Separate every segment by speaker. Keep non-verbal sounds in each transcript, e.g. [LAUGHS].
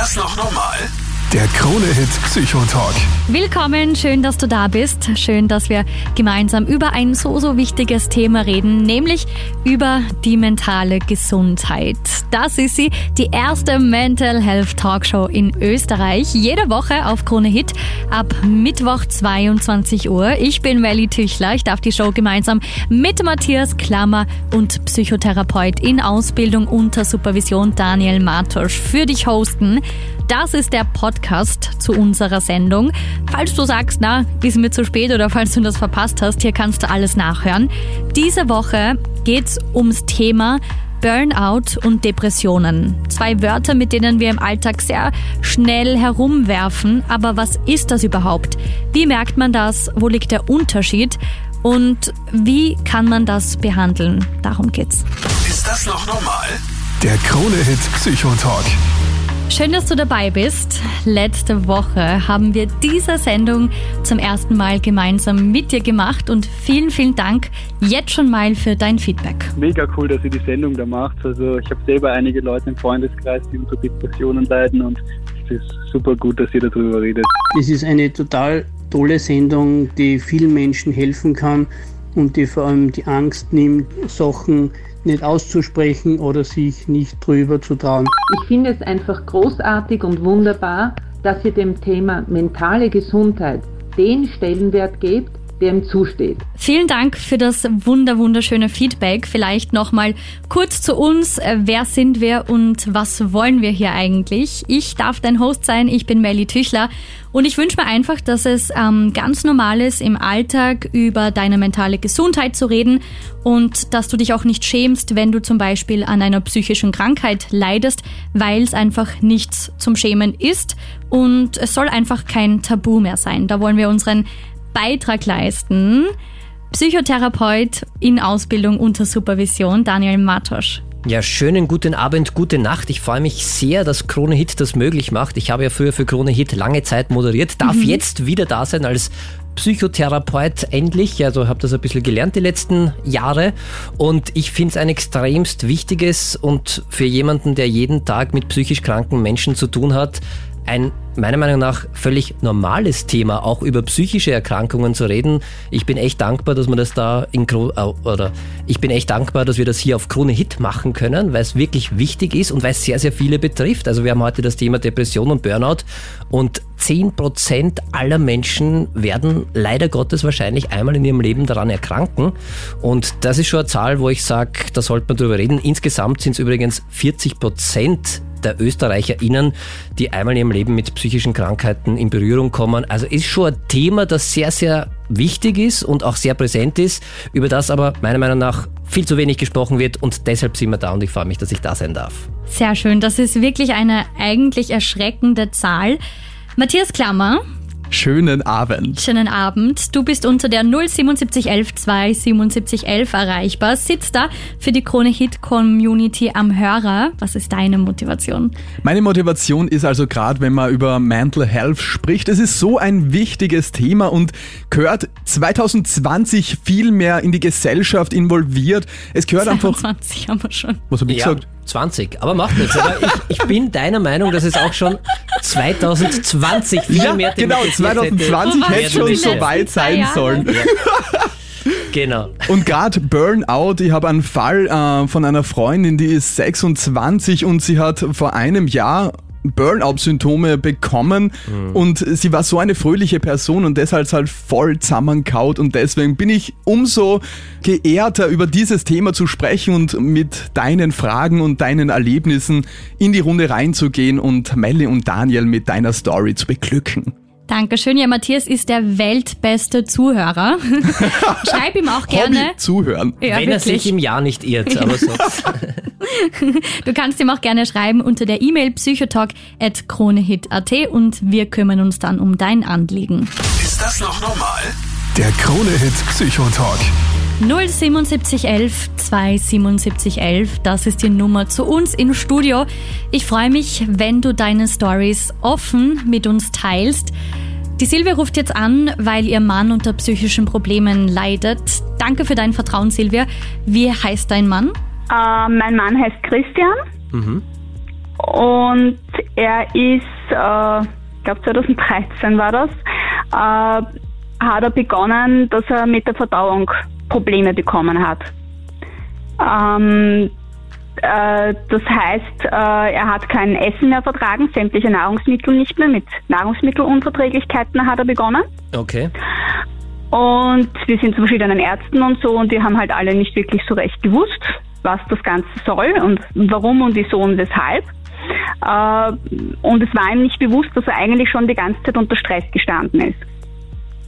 Speaker 1: das noch normal? Der Krone-Hit Psychotalk.
Speaker 2: Willkommen, schön, dass du da bist. Schön, dass wir gemeinsam über ein so, so wichtiges Thema reden, nämlich über die mentale Gesundheit. Das ist sie, die erste Mental Health Talkshow in Österreich. Jede Woche auf Krone Hit ab Mittwoch 22 Uhr. Ich bin Melly Tüchler. Ich darf die Show gemeinsam mit Matthias Klammer und Psychotherapeut in Ausbildung unter Supervision Daniel Matosch für dich hosten. Das ist der Podcast zu unserer Sendung. Falls du sagst, na, ist mir zu spät oder falls du das verpasst hast, hier kannst du alles nachhören. Diese Woche geht's ums Thema Burnout und Depressionen. Zwei Wörter, mit denen wir im Alltag sehr schnell herumwerfen. Aber was ist das überhaupt? Wie merkt man das? Wo liegt der Unterschied? Und wie kann man das behandeln? Darum geht's.
Speaker 1: Ist das noch normal? Der Krone-Hit Psychotalk.
Speaker 2: Schön, dass du dabei bist. Letzte Woche haben wir diese Sendung zum ersten Mal gemeinsam mit dir gemacht und vielen, vielen Dank jetzt schon mal für dein Feedback.
Speaker 3: Mega cool, dass ihr die Sendung da macht. Also ich habe selber einige Leute im Freundeskreis, die unter Depressionen leiden und es ist super gut, dass ihr darüber redet.
Speaker 4: Es ist eine total tolle Sendung, die vielen Menschen helfen kann und die vor allem die Angst nimmt, Sachen nicht auszusprechen oder sich nicht drüber zu trauen.
Speaker 5: Ich finde es einfach großartig und wunderbar, dass ihr dem Thema mentale Gesundheit den Stellenwert gebt, der zusteht.
Speaker 2: Vielen Dank für das wunder wunderschöne Feedback. Vielleicht noch mal kurz zu uns. Äh, wer sind wir und was wollen wir hier eigentlich? Ich darf dein Host sein. Ich bin Melly Tüchler und ich wünsche mir einfach, dass es ähm, ganz normal ist, im Alltag über deine mentale Gesundheit zu reden und dass du dich auch nicht schämst, wenn du zum Beispiel an einer psychischen Krankheit leidest, weil es einfach nichts zum Schämen ist und es soll einfach kein Tabu mehr sein. Da wollen wir unseren Beitrag leisten. Psychotherapeut in Ausbildung unter Supervision, Daniel Matosch.
Speaker 6: Ja, schönen guten Abend, gute Nacht. Ich freue mich sehr, dass Krone Hit das möglich macht. Ich habe ja früher für Krone Hit lange Zeit moderiert, darf mhm. jetzt wieder da sein als Psychotherapeut endlich. Also habe das ein bisschen gelernt die letzten Jahre und ich finde es ein extremst wichtiges und für jemanden, der jeden Tag mit psychisch kranken Menschen zu tun hat, ein meiner Meinung nach völlig normales Thema, auch über psychische Erkrankungen zu reden. Ich bin echt dankbar, dass man das da in äh, oder ich bin echt dankbar, dass wir das hier auf Krone Hit machen können, weil es wirklich wichtig ist und weil es sehr, sehr viele betrifft. Also wir haben heute das Thema Depression und Burnout und 10% aller Menschen werden leider Gottes wahrscheinlich einmal in ihrem Leben daran erkranken. Und das ist schon eine Zahl, wo ich sage, da sollte man drüber reden. Insgesamt sind es übrigens 40% der ÖsterreicherInnen, die einmal in ihrem Leben mit psychischen Krankheiten in Berührung kommen. Also ist schon ein Thema, das sehr, sehr wichtig ist und auch sehr präsent ist, über das aber meiner Meinung nach viel zu wenig gesprochen wird und deshalb sind wir da und ich freue mich, dass ich da sein darf.
Speaker 2: Sehr schön, das ist wirklich eine eigentlich erschreckende Zahl. Matthias Klammer,
Speaker 7: Schönen Abend.
Speaker 2: Schönen Abend. Du bist unter der 07711 27711 erreichbar, sitzt da für die Krone Hit Community am Hörer. Was ist deine Motivation?
Speaker 7: Meine Motivation ist also gerade, wenn man über Mental Health spricht, es ist so ein wichtiges Thema und gehört 2020 viel mehr in die Gesellschaft involviert. Es gehört
Speaker 2: 22 einfach. 20 haben wir schon.
Speaker 7: Was habe ich ja. gesagt?
Speaker 6: 20, aber macht nichts. Aber ich, ich, bin deiner Meinung, dass es auch schon 2020 viel
Speaker 7: ja,
Speaker 6: mehr
Speaker 7: Genau, 2020 hätte, hätte schon so weit sein sollen. Ja.
Speaker 6: Genau.
Speaker 7: Und gerade Burnout, ich habe einen Fall äh, von einer Freundin, die ist 26 und sie hat vor einem Jahr Burnout-Symptome bekommen mhm. und sie war so eine fröhliche Person und deshalb halt voll zusammenkaut und deswegen bin ich umso geehrter über dieses Thema zu sprechen und mit deinen Fragen und deinen Erlebnissen in die Runde reinzugehen und Melly und Daniel mit deiner Story zu beglücken.
Speaker 2: Dankeschön. Ja, Matthias ist der weltbeste Zuhörer. [LAUGHS] Schreib ihm auch gerne.
Speaker 7: Hobby zuhören.
Speaker 6: Ja, Wenn wirklich. er sich im Jahr nicht irrt, aber sonst. [LAUGHS]
Speaker 2: du kannst ihm auch gerne schreiben unter der E-Mail psychotalk.kronehit.at und wir kümmern uns dann um dein Anliegen.
Speaker 1: Ist das noch normal? Der Kronehit Psychotalk.
Speaker 2: 07711 27711, das ist die Nummer zu uns im Studio. Ich freue mich, wenn du deine Stories offen mit uns teilst. Die Silvia ruft jetzt an, weil ihr Mann unter psychischen Problemen leidet. Danke für dein Vertrauen, Silvia. Wie heißt dein Mann?
Speaker 8: Äh, mein Mann heißt Christian. Mhm. Und er ist, äh, ich glaube 2013 war das, äh, hat er begonnen, dass er mit der Verdauung Probleme bekommen hat. Ähm, äh, das heißt, äh, er hat kein Essen mehr vertragen, sämtliche Nahrungsmittel nicht mehr. Mit Nahrungsmittelunverträglichkeiten hat er begonnen.
Speaker 6: Okay.
Speaker 8: Und wir sind zu verschiedenen Ärzten und so und die haben halt alle nicht wirklich so recht gewusst, was das Ganze soll und warum und wieso und weshalb. Äh, und es war ihm nicht bewusst, dass er eigentlich schon die ganze Zeit unter Stress gestanden ist.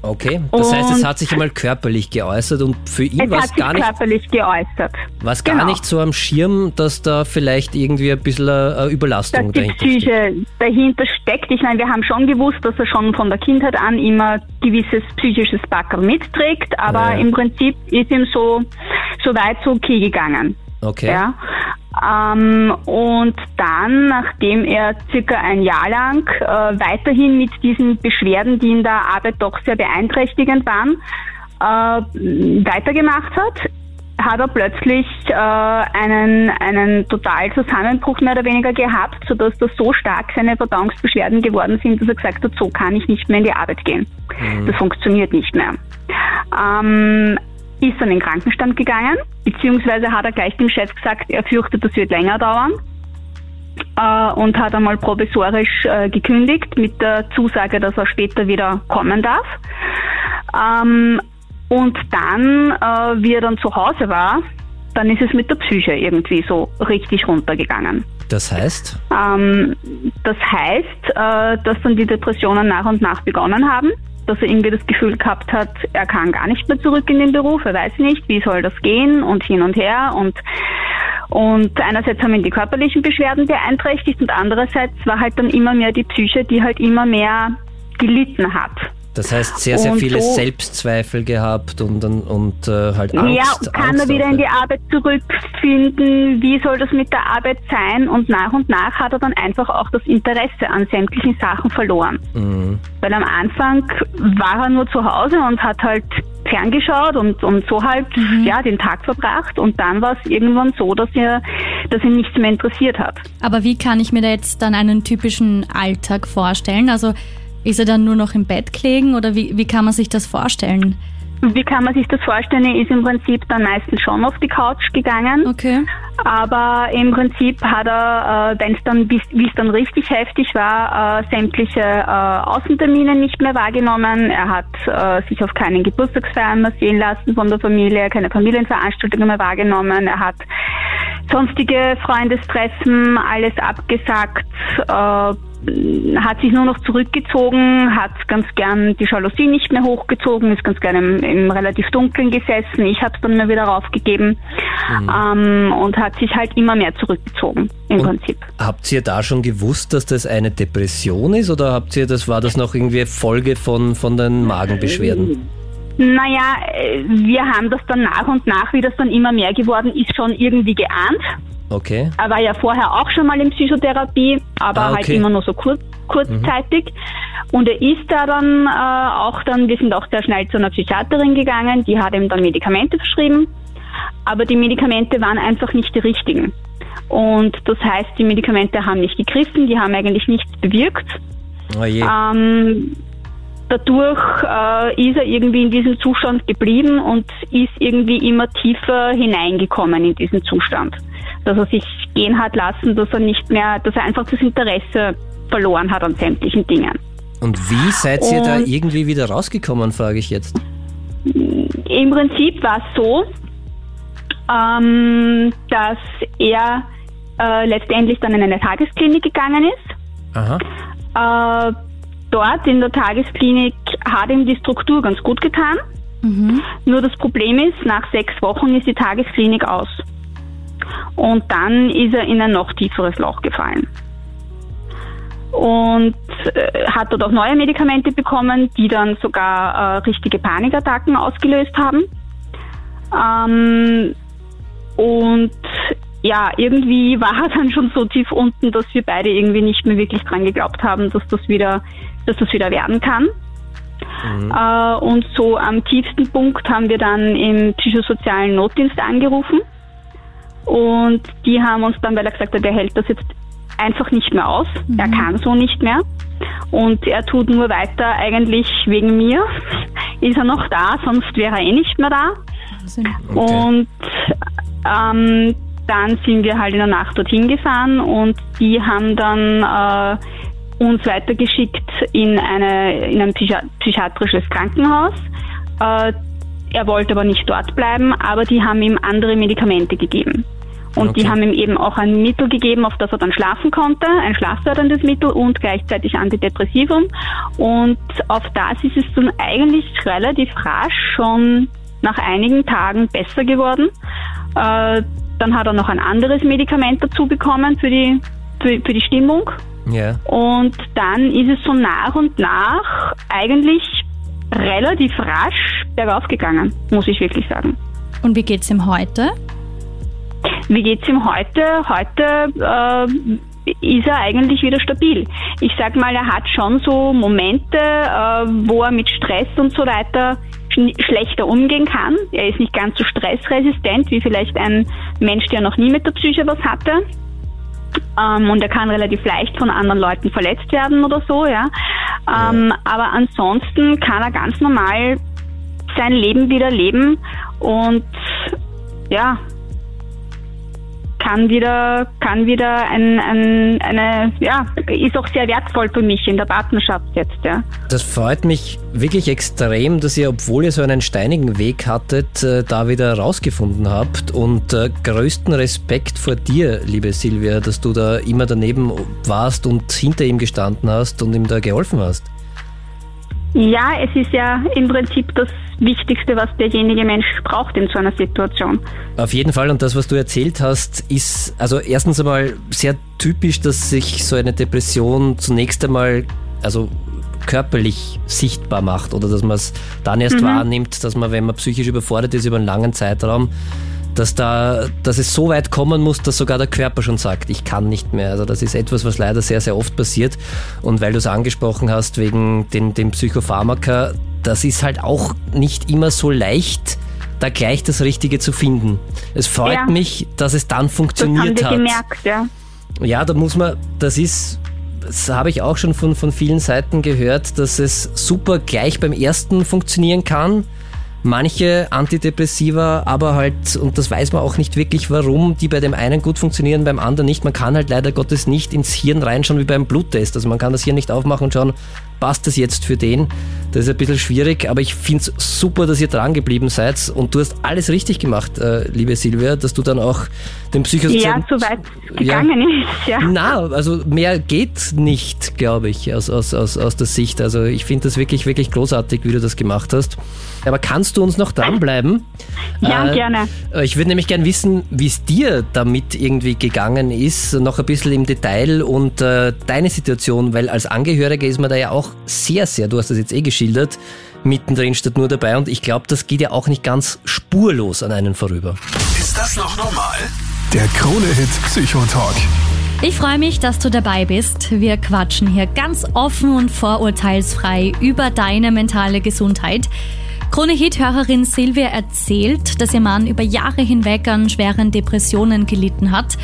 Speaker 6: Okay, das heißt, es hat sich einmal körperlich geäußert und für ihn war es gar nicht,
Speaker 8: körperlich geäußert.
Speaker 6: war's gar
Speaker 8: Genau.
Speaker 6: nicht so am Schirm, dass da vielleicht irgendwie ein bisschen eine Überlastung
Speaker 8: dass die
Speaker 6: dahinter steht.
Speaker 8: Psyche dahinter steckt. Ich meine, wir haben schon gewusst, dass er schon von der Kindheit an immer gewisses psychisches Backel mitträgt, aber
Speaker 6: Ja.
Speaker 8: im Prinzip ist ihm so, so weit so okay gegangen.
Speaker 6: Okay.
Speaker 8: Ja. Ähm, und dann, nachdem er circa ein Jahr lang äh, weiterhin mit diesen Beschwerden, die in der Arbeit doch sehr beeinträchtigend waren, äh, weitergemacht hat, hat er plötzlich äh, einen, einen totalen Zusammenbruch mehr oder weniger gehabt, sodass das so stark seine Verdauungsbeschwerden geworden sind, dass er gesagt hat, so kann ich nicht mehr in die Arbeit gehen. Das funktioniert nicht mehr. Ähm, ist dann in den Krankenstand gegangen, beziehungsweise hat er gleich dem Chef gesagt, er fürchtet, das wird länger dauern äh, und hat einmal provisorisch äh, gekündigt mit der Zusage, dass er später wieder kommen darf. Ähm, und dann, äh, wie er dann zu Hause war, dann ist es mit der Psyche irgendwie so richtig runtergegangen.
Speaker 6: Das heißt,
Speaker 8: Ähm, das heißt, äh, dass dann die Depressionen nach und nach begonnen haben, dass er irgendwie das Gefühl gehabt hat, er kann gar nicht mehr zurück in den Beruf, er weiß nicht, wie soll das gehen und hin und her und und einerseits haben ihn die körperlichen Beschwerden beeinträchtigt und andererseits war halt dann immer mehr die Psyche, die halt immer mehr gelitten hat.
Speaker 6: Das heißt sehr, sehr
Speaker 8: Und
Speaker 6: viele
Speaker 8: so-
Speaker 6: Selbstzweifel gehabt und, und, und äh, halt Angst.
Speaker 8: ja, kann
Speaker 6: Angst
Speaker 8: er wieder
Speaker 6: auch,
Speaker 8: in die. Arbeit zurückfinden? Wie soll das mit der Arbeit sein? Und nach und nach hat er dann einfach auch das Interesse an sämtlichen Sachen verloren.
Speaker 6: Mhm.
Speaker 8: Weil am Anfang war er nur zu Hause und hat halt ferngeschaut und, und so halt ja, den Tag verbracht. Und dann war es irgendwann so, dass er, dass ihn nichts mehr interessiert hat.
Speaker 2: Aber wie kann ich mir da jetzt dann einen typischen Alltag vorstellen? Also ist er dann nur noch im Bett gelegen oder wie, wie kann man sich das vorstellen?
Speaker 8: Wie kann man sich das vorstellen? Er ist im Prinzip dann meistens schon auf die Couch gegangen.
Speaker 2: Okay.
Speaker 8: Aber im Prinzip hat er, äh, wenn es dann, wie es dann richtig heftig war, äh, sämtliche äh, Außentermine nicht mehr wahrgenommen. Er hat sich auf keinen Geburtstagsfeiern mehr sehen lassen von der Familie, keine Familienveranstaltungen mehr wahrgenommen. Er hat sonstige Freundestreffen, alles abgesagt, hat sich nur noch zurückgezogen, hat ganz gern die Jalousie nicht mehr hochgezogen, ist ganz gern im, im relativ Dunkeln gesessen. Ich habe es dann mal wieder raufgegeben ähm, und hat sich halt immer mehr zurückgezogen im
Speaker 6: Und-
Speaker 8: Prinzip.
Speaker 6: Habt ihr da schon gewusst, dass das eine Depression ist oder habt ihr das war das noch irgendwie Folge von, von den Magenbeschwerden?
Speaker 8: Naja, äh, wir haben das dann nach und nach, wie das dann immer mehr geworden ist, schon irgendwie geahnt.
Speaker 6: Okay.
Speaker 8: Er war ja vorher auch schon mal in Psychotherapie, aber
Speaker 6: Ah,
Speaker 8: halt
Speaker 6: okay.
Speaker 8: immer nur so kurz, kurzzeitig. Und er ist da dann äh, auch dann, wir sind auch sehr schnell zu einer Psychiaterin gegangen, die hat ihm dann Medikamente verschrieben, aber die Medikamente waren einfach nicht die richtigen. Und das heißt, die Medikamente haben nicht gegriffen, die haben eigentlich nichts bewirkt.
Speaker 6: Oh.
Speaker 8: Ähm, dadurch äh, ist er irgendwie in diesem Zustand geblieben und ist irgendwie immer tiefer hineingekommen in diesen Zustand. Dass er sich gehen hat lassen, dass er nicht mehr, dass er einfach das Interesse verloren hat an sämtlichen Dingen.
Speaker 6: Und wie seid ihr da
Speaker 8: und-
Speaker 6: irgendwie wieder rausgekommen, frage ich jetzt.
Speaker 8: Im Prinzip war es so, ähm, dass er äh, letztendlich dann in eine Tagesklinik gegangen ist.
Speaker 6: Aha.
Speaker 8: Äh, dort in der Tagesklinik hat ihm die Struktur ganz gut getan.
Speaker 2: Mhm.
Speaker 8: Nur das Problem ist, nach sechs Wochen ist die Tagesklinik aus. Und dann ist er in ein noch tieferes Loch gefallen. Und äh, hat dort auch neue Medikamente bekommen, die dann sogar äh, richtige Panikattacken ausgelöst haben. Ähm, und ja, irgendwie war er dann schon so tief unten, dass wir beide irgendwie nicht mehr wirklich dran geglaubt haben, dass das wieder, dass das wieder werden kann. Äh, und so am tiefsten Punkt haben wir dann im psychosozialen Notdienst angerufen. Und die haben uns dann, weil er gesagt hat, er hält das jetzt einfach nicht mehr aus. Mhm. Er kann so nicht mehr. Und er tut nur weiter eigentlich wegen mir. [LAUGHS] Ist er noch da, sonst wäre er eh nicht mehr da. Okay. Und ähm, dann sind wir halt in der Nacht dorthin gefahren und die haben dann äh, uns weitergeschickt in, eine, in ein Psychi psychiatrisches Krankenhaus. Äh, er wollte aber nicht dort bleiben, aber die haben ihm andere Medikamente gegeben. Und okay. die haben ihm eben auch ein Mittel gegeben, auf das er dann schlafen konnte, ein schlafförderndes Mittel und gleichzeitig Antidepressivum. Und auf das ist es dann eigentlich relativ rasch schon nach einigen Tagen besser geworden. Äh, dann hat er noch ein anderes Medikament dazu bekommen für die, für, für die Stimmung.
Speaker 6: Ja.
Speaker 8: Und dann ist es so nach und nach eigentlich relativ rasch bergauf gegangen, muss ich wirklich sagen.
Speaker 2: Und wie geht's ihm heute?
Speaker 8: Wie geht's ihm heute? Heute äh, ist er eigentlich wieder stabil. Ich sag mal, er hat schon so Momente, äh, wo er mit Stress und so weiter schlechter umgehen kann. Er ist nicht ganz so stressresistent wie vielleicht ein Mensch, der noch nie mit der Psyche was hatte. Ähm, und er kann relativ leicht von anderen Leuten verletzt werden oder so, ja. Ähm, ja. Aber ansonsten kann er ganz normal sein Leben wieder leben und ja, kann wieder, kann wieder ein, ein, eine, ja, ist auch sehr wertvoll für mich in der Partnerschaft jetzt, ja.
Speaker 6: Das freut mich wirklich extrem, dass ihr, obwohl ihr so einen steinigen Weg hattet, äh, da wieder rausgefunden habt und äh, größten Respekt vor dir, liebe Silvia, dass du da immer daneben warst und hinter ihm gestanden hast und ihm da geholfen hast.
Speaker 8: Ja, es ist ja im Prinzip das Wichtigste, was derjenige Mensch braucht in so einer Situation.
Speaker 6: Auf jeden Fall. Und das, was du erzählt hast, ist also erstens einmal sehr typisch, dass sich so eine Depression zunächst einmal, also körperlich sichtbar macht oder dass man es dann erst mhm. wahrnimmt, dass man, wenn man psychisch überfordert ist über einen langen Zeitraum, dass da, dass es so weit kommen muss, dass sogar der Körper schon sagt, ich kann nicht mehr. Also das ist etwas, was leider sehr, sehr oft passiert. Und weil du es angesprochen hast wegen den, den Psychopharmaka, das ist halt auch nicht immer so leicht, da gleich das Richtige zu finden. Es freut ja. mich, dass es dann funktioniert das haben wir hat. Gemerkt, ja. ja, da muss man, das ist das habe ich auch schon von, von vielen Seiten gehört, dass es super gleich beim ersten funktionieren kann manche Antidepressiva, aber halt, und das weiß man auch nicht wirklich warum, die bei dem einen gut funktionieren, beim anderen nicht. Man kann halt leider Gottes nicht ins Hirn reinschauen wie beim Bluttest. Also man kann das hier nicht aufmachen und schauen, passt das jetzt für den? Das ist ein bisschen schwierig, aber ich finde es super, dass ihr dran geblieben seid und du hast alles richtig gemacht, äh, liebe Silvia, dass du dann auch den Psychosozialen...
Speaker 8: Ja, soweit gegangen ja, ist, ja.
Speaker 6: Na, also mehr geht nicht, glaube ich, aus, aus, aus, aus der Sicht. Also ich finde das wirklich, wirklich großartig, wie du das gemacht hast. Aber kannst du uns noch dranbleiben?
Speaker 8: Ja, äh, gerne.
Speaker 6: Ich würde nämlich gerne wissen, wie es dir damit irgendwie gegangen ist, noch ein bisschen im Detail und äh, deine Situation, weil als Angehöriger ist man da ja auch sehr, sehr, du hast das jetzt eh geschildert, mittendrin statt nur dabei und ich glaube, das geht ja auch nicht ganz spurlos an einen vorüber.
Speaker 1: Ist das noch normal? Der Krone-Hit Psychotalk.
Speaker 2: Ich freue mich, dass du dabei bist. Wir quatschen hier ganz offen und vorurteilsfrei über deine mentale Gesundheit. Krone-Hit-Hörerin Silvia erzählt, dass ihr Mann über Jahre hinweg an schweren Depressionen gelitten hat.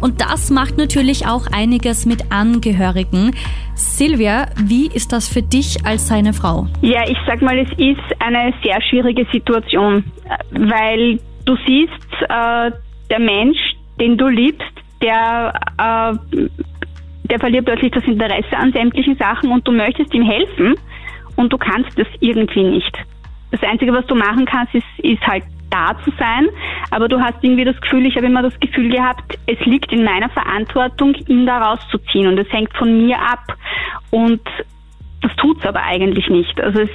Speaker 2: Und das macht natürlich auch einiges mit Angehörigen. Silvia, wie ist das für dich als seine Frau?
Speaker 8: Ja, ich sag mal, es ist eine sehr schwierige Situation, weil du siehst, äh, der Mensch, den du liebst, der, äh, der verliert plötzlich das Interesse an sämtlichen Sachen und du möchtest ihm helfen und du kannst das irgendwie nicht. Das Einzige, was du machen kannst, ist, ist halt da zu sein. Aber du hast irgendwie das Gefühl, ich habe immer das Gefühl gehabt, es liegt in meiner Verantwortung, ihn da rauszuziehen. Und es hängt von mir ab. Und das tut es aber eigentlich nicht. Also es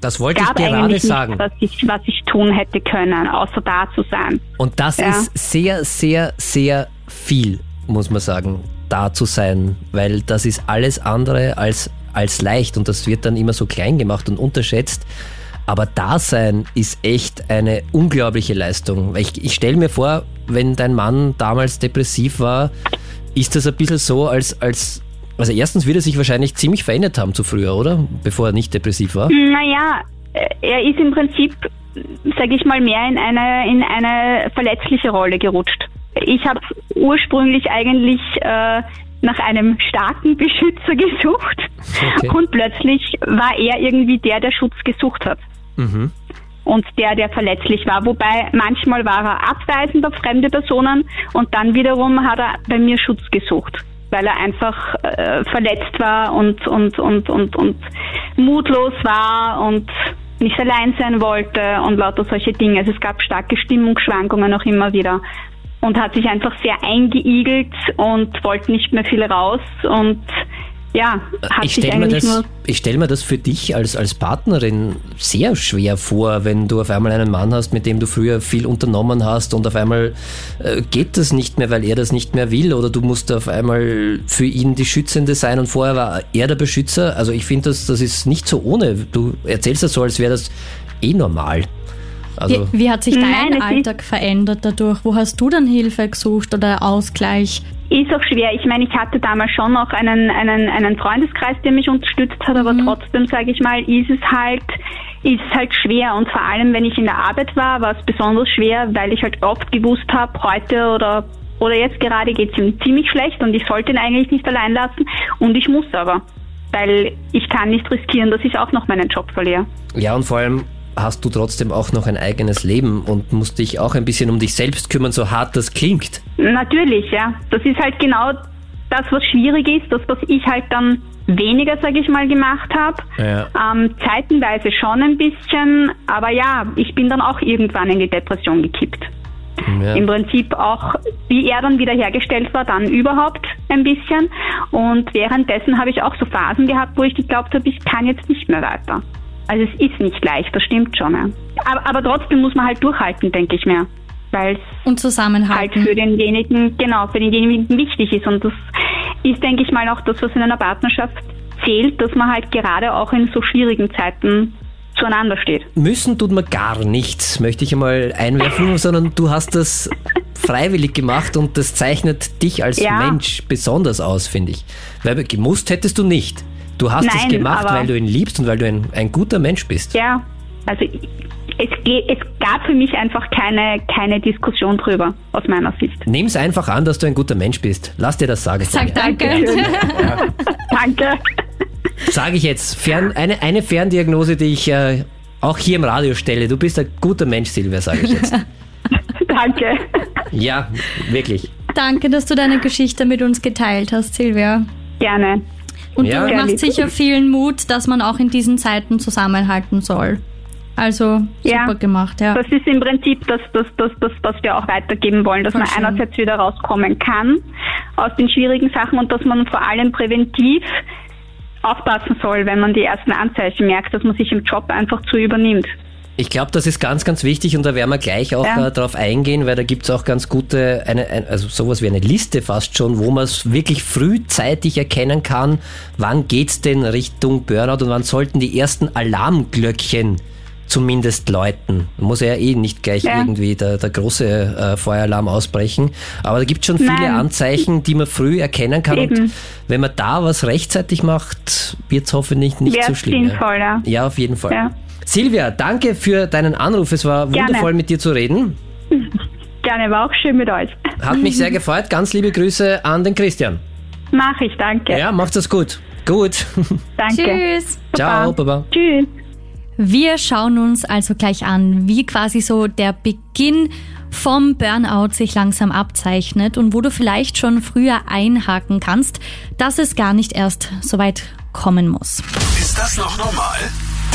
Speaker 6: das wollte ich gerade sagen.
Speaker 8: Nichts, was, ich, was ich tun hätte können, außer da zu sein.
Speaker 6: Und das ja. ist sehr, sehr, sehr viel, muss man sagen, da zu sein, weil das ist alles andere als, als leicht und das wird dann immer so klein gemacht und unterschätzt. Aber Dasein ist echt eine unglaubliche Leistung. Ich, ich stelle mir vor, wenn dein Mann damals depressiv war, ist das ein bisschen so, als, als also erstens wird er sich wahrscheinlich ziemlich verändert haben zu früher, oder? Bevor er nicht depressiv war.
Speaker 8: Naja, er ist im Prinzip, sage ich mal, mehr in eine, in eine verletzliche Rolle gerutscht. Ich habe ursprünglich eigentlich äh, nach einem starken Beschützer gesucht
Speaker 6: Okay.
Speaker 8: und plötzlich war er irgendwie der, der Schutz gesucht hat.
Speaker 6: Mhm.
Speaker 8: Und der, der verletzlich war. Wobei manchmal war er abweisend auf fremde Personen und dann wiederum hat er bei mir Schutz gesucht, weil er einfach äh, verletzt war und, und, und, und, und mutlos war und nicht allein sein wollte und lauter solche Dinge. Also es gab starke Stimmungsschwankungen auch immer wieder und hat sich einfach sehr eingeigelt und wollte nicht mehr viel raus und ja, hat
Speaker 6: Ich stelle mir, das- ich stell mir das für dich als, als Partnerin sehr schwer vor, wenn du auf einmal einen Mann hast, mit dem du früher viel unternommen hast und auf einmal äh, geht das nicht mehr, weil er das nicht mehr will oder du musst auf einmal für ihn die Schützende sein und vorher war er der Beschützer. Also ich finde, das, das ist nicht so ohne. Du erzählst das so, als wäre das eh normal. Also,
Speaker 2: Wie, wie hat sich dein
Speaker 8: Nein,
Speaker 2: Alltag verändert dadurch? Wo hast du dann Hilfe gesucht oder Ausgleich?
Speaker 8: Ist auch schwer. Ich meine, ich hatte damals schon noch einen, einen, einen Freundeskreis, der mich unterstützt hat, aber trotzdem, sage ich mal, ist es halt ist es halt schwer und vor allem, wenn ich in der Arbeit war, war es besonders schwer, weil ich halt oft gewusst habe, heute oder oder jetzt gerade geht es ihm ziemlich schlecht und ich sollte ihn eigentlich nicht allein lassen und ich muss aber, weil ich kann nicht riskieren, dass ich auch noch meinen Job verliere.
Speaker 6: ja, und vor allem hast du trotzdem auch noch ein eigenes Leben und musst dich auch ein bisschen um dich selbst kümmern, so hart das klingt.
Speaker 8: Natürlich, ja. Das ist halt genau das, was schwierig ist, das, was ich halt dann weniger, sage ich mal, gemacht habe.
Speaker 6: Ja.
Speaker 8: Ähm, zeitenweise schon ein bisschen, aber ja, ich bin dann auch irgendwann in die Depression gekippt.
Speaker 6: Ja.
Speaker 8: Im Prinzip auch, wie er dann wieder hergestellt war, dann überhaupt ein bisschen. Und währenddessen habe ich auch so Phasen gehabt, wo ich geglaubt habe, ich kann jetzt nicht mehr weiter. Also es ist nicht leicht, das stimmt schon. Ja. Aber, aber trotzdem muss man halt durchhalten, denke ich mir. Weil es
Speaker 2: Und
Speaker 8: halt
Speaker 2: zusammenhalten.
Speaker 8: für denjenigen, genau, für denjenigen wichtig ist. Und das ist, denke ich mal, auch das, was in einer Partnerschaft zählt, dass man halt gerade auch in so schwierigen Zeiten zueinander steht.
Speaker 6: Müssen tut man gar nichts, möchte ich einmal einwerfen, [LAUGHS] sondern du hast das freiwillig gemacht und das zeichnet dich als
Speaker 8: Ja.
Speaker 6: Mensch besonders aus, finde ich. Weil gemusst hättest du nicht. Du hast es
Speaker 8: Nein,
Speaker 6: gemacht,
Speaker 8: aber-
Speaker 6: weil du ihn liebst und weil du ein, ein guter Mensch bist.
Speaker 8: Ja, also es, es gab für mich einfach keine, keine Diskussion drüber, aus meiner Sicht.
Speaker 6: Nimm's einfach an, dass du ein guter Mensch bist. Lass dir das sagen.
Speaker 2: Sag danke.
Speaker 8: Danke. [LAUGHS]
Speaker 6: Sage ich jetzt. Fern, eine, eine Ferndiagnose, die ich äh, auch hier im Radio stelle. Du bist ein guter Mensch, Silvia, sage ich jetzt. [LAUGHS]
Speaker 8: Danke.
Speaker 6: Ja, wirklich.
Speaker 2: Danke, dass du deine Geschichte mit uns geteilt hast, Silvia.
Speaker 8: Gerne.
Speaker 2: Und
Speaker 6: Ja.
Speaker 2: du machst sicher vielen Mut, dass man auch in diesen Zeiten zusammenhalten soll. Also
Speaker 8: Ja.
Speaker 2: super gemacht, ja.
Speaker 8: Das ist im Prinzip das, das, das, das, was wir auch weitergeben wollen, dass
Speaker 2: Voll
Speaker 8: man
Speaker 2: schön.
Speaker 8: einerseits wieder rauskommen kann aus den schwierigen Sachen und dass man vor allem präventiv aufpassen soll, wenn man die ersten Anzeichen merkt, dass man sich im Job einfach zu übernimmt.
Speaker 6: Ich glaube, das ist ganz, ganz wichtig und da werden wir gleich auch
Speaker 8: Ja.
Speaker 6: äh, drauf eingehen, weil da gibt's auch ganz gute, eine, ein, also sowas wie eine Liste fast schon, wo man es wirklich frühzeitig erkennen kann, wann geht's denn Richtung Burnout und wann sollten die ersten Alarmglöckchen zumindest läuten. Muss ja eh nicht gleich
Speaker 8: Ja.
Speaker 6: irgendwie der, der große äh, Feueralarm ausbrechen. Aber da gibt schon viele
Speaker 8: Nein.
Speaker 6: Anzeichen, die man früh erkennen kann. Und
Speaker 8: Eben.
Speaker 6: wenn man da was rechtzeitig macht, wird's hoffentlich nicht
Speaker 8: Wäre
Speaker 6: so schlimm.
Speaker 8: sinnvoll, ja.
Speaker 6: Ja, auf jeden Fall.
Speaker 8: Ja.
Speaker 6: Silvia, danke für deinen Anruf. Es war
Speaker 8: Gerne.
Speaker 6: wundervoll mit dir zu reden. [LAUGHS]
Speaker 8: Gerne, war auch schön mit euch.
Speaker 6: Hat mich sehr gefreut. Ganz liebe Grüße an den Christian.
Speaker 8: Mach ich, danke.
Speaker 6: Ja, macht es gut. Gut. [LAUGHS]
Speaker 8: Danke.
Speaker 2: Tschüss.
Speaker 6: Ciao, Baba.
Speaker 8: Tschüss.
Speaker 2: Wir schauen uns also gleich an, wie quasi so der Beginn vom Burnout sich langsam abzeichnet und wo du vielleicht schon früher einhaken kannst, dass es gar nicht erst so weit kommen muss.
Speaker 1: Ist das noch normal?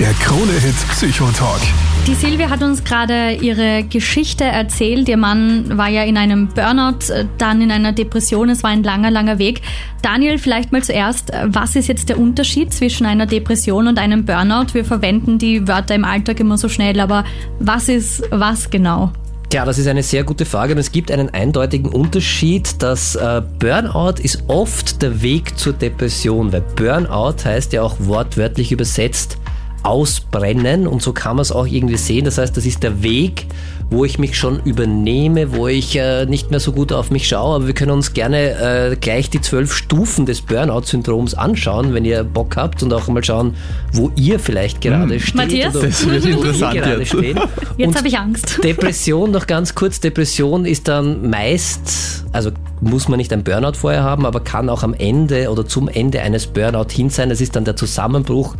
Speaker 1: Der Krone-Hit Psychotalk.
Speaker 2: Die Silvia hat uns gerade ihre Geschichte erzählt. Ihr Mann war ja in einem Burnout, äh, dann in einer Depression. Es war ein langer, langer Weg. Daniel, vielleicht mal zuerst, äh, was ist jetzt der Unterschied zwischen einer Depression und einem Burnout? Wir verwenden die Wörter im Alltag immer so schnell, aber was ist was genau?
Speaker 6: Tja, das ist eine sehr gute Frage und es gibt einen eindeutigen Unterschied. Das äh, Burnout ist oft der Weg zur Depression, weil Burnout heißt ja auch wortwörtlich übersetzt ausbrennen und so kann man es auch irgendwie sehen. Das heißt, das ist der Weg, wo ich mich schon übernehme, wo ich äh, nicht mehr so gut auf mich schaue, aber wir können uns gerne äh, gleich die zwölf Stufen des Burnout-Syndroms anschauen, wenn ihr Bock habt und auch mal schauen, wo ihr vielleicht gerade steht.
Speaker 2: Matthias?
Speaker 6: oder
Speaker 7: Das wird interessant
Speaker 6: gerade
Speaker 7: jetzt.
Speaker 6: stehen. [LAUGHS]
Speaker 2: Jetzt habe ich Angst.
Speaker 6: Depression, noch ganz kurz, Depression ist dann meist, also muss man nicht ein Burnout vorher haben, aber kann auch am Ende oder zum Ende eines Burnout hin sein. Das ist dann der Zusammenbruch,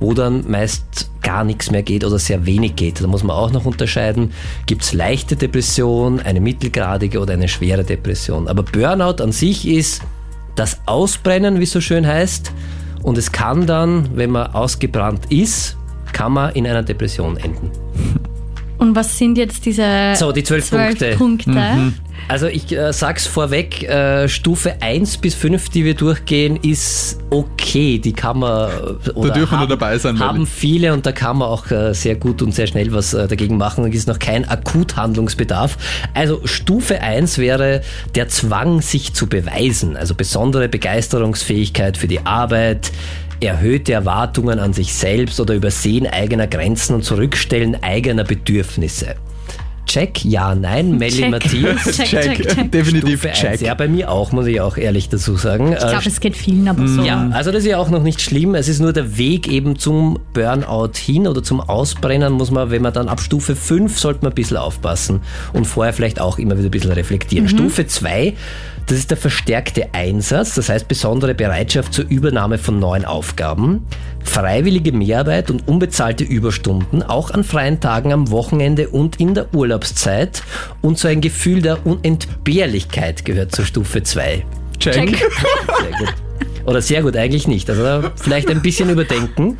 Speaker 6: wo dann meist gar nichts mehr geht oder sehr wenig geht. Da muss man auch noch unterscheiden, gibt es leichte Depression, eine mittelgradige oder eine schwere Depression. Aber Burnout an sich ist das Ausbrennen, wie es so schön heißt. Und es kann dann, wenn man ausgebrannt ist, kann man in einer Depression enden. [LAUGHS]
Speaker 2: Und was sind jetzt diese
Speaker 6: So, die zwölf Punkte.
Speaker 2: Punkte?
Speaker 6: Also ich äh, sag's vorweg, äh, Stufe 1 bis 5, die wir durchgehen, ist okay. Die kann man äh, oder
Speaker 7: dürfen wir
Speaker 6: haben,
Speaker 7: dabei sein,
Speaker 6: haben viele und da kann man auch äh, sehr gut und sehr schnell was äh, dagegen machen. Da ist noch kein Akuthandlungsbedarf. Also Stufe 1 wäre der Zwang, sich zu beweisen. Also besondere Begeisterungsfähigkeit für die Arbeit, erhöhte Erwartungen an sich selbst oder Übersehen eigener Grenzen und Zurückstellen eigener Bedürfnisse. Check, ja, nein, Melly
Speaker 2: Check.
Speaker 6: Matthias. [LAUGHS]
Speaker 2: Check, check, check. [LAUGHS]
Speaker 7: Definitiv
Speaker 6: Stufe
Speaker 7: check.
Speaker 6: 1. Ja, bei mir auch, muss ich auch ehrlich dazu sagen.
Speaker 2: Ich glaube, es geht vielen aber so.
Speaker 6: Ja, also das ist ja auch noch nicht schlimm. Es ist nur der Weg eben zum Burnout hin oder zum Ausbrennen muss man, wenn man dann ab Stufe 5 sollte man ein bisschen aufpassen und vorher vielleicht auch immer wieder ein bisschen reflektieren. Stufe 2, das ist der verstärkte Einsatz, das heißt besondere Bereitschaft zur Übernahme von neuen Aufgaben, freiwillige Mehrarbeit und unbezahlte Überstunden, auch an freien Tagen am Wochenende und in der Urlaubszeit und so ein Gefühl der Unentbehrlichkeit gehört zur Stufe 2.
Speaker 7: Check.
Speaker 6: Sehr gut. Oder sehr gut, eigentlich nicht. Also vielleicht ein bisschen überdenken.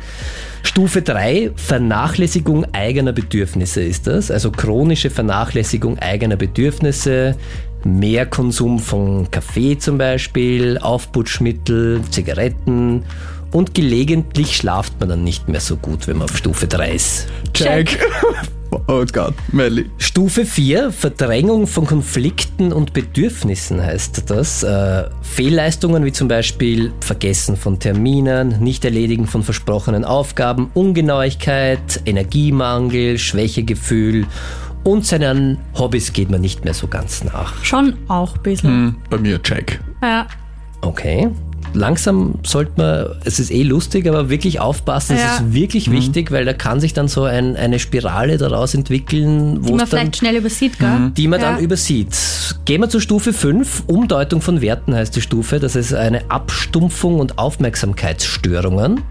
Speaker 6: Stufe 3, Vernachlässigung eigener Bedürfnisse ist das. Also chronische Vernachlässigung eigener Bedürfnisse, Mehrkonsum von Kaffee zum Beispiel, Aufputschmittel, Zigaretten und gelegentlich schlaft man dann nicht mehr so gut, wenn man auf Stufe 3 ist.
Speaker 7: Check. [LAUGHS] Oh Gott, Melli.
Speaker 6: Stufe 4, Verdrängung von Konflikten und Bedürfnissen heißt das. Äh, Fehlleistungen wie zum Beispiel Vergessen von Terminen, Nichterledigen von versprochenen Aufgaben, Ungenauigkeit, Energiemangel, Schwächegefühl und seinen Hobbys geht man nicht mehr so ganz nach.
Speaker 2: Schon auch ein bisschen.
Speaker 7: Hm, bei mir check.
Speaker 2: Ja.
Speaker 6: Okay. Langsam sollte man, es ist eh lustig, aber wirklich aufpassen,
Speaker 2: Ja.
Speaker 6: es ist wirklich wichtig, weil da kann sich dann so ein, eine Spirale daraus entwickeln,
Speaker 2: Die
Speaker 6: wo
Speaker 2: man
Speaker 6: es dann
Speaker 2: vielleicht schnell übersieht, gell?
Speaker 6: die man
Speaker 2: Ja.
Speaker 6: dann übersieht. Gehen wir zur Stufe 5. Umdeutung von Werten heißt die Stufe. Das ist eine Abstumpfung und Aufmerksamkeitsstörungen.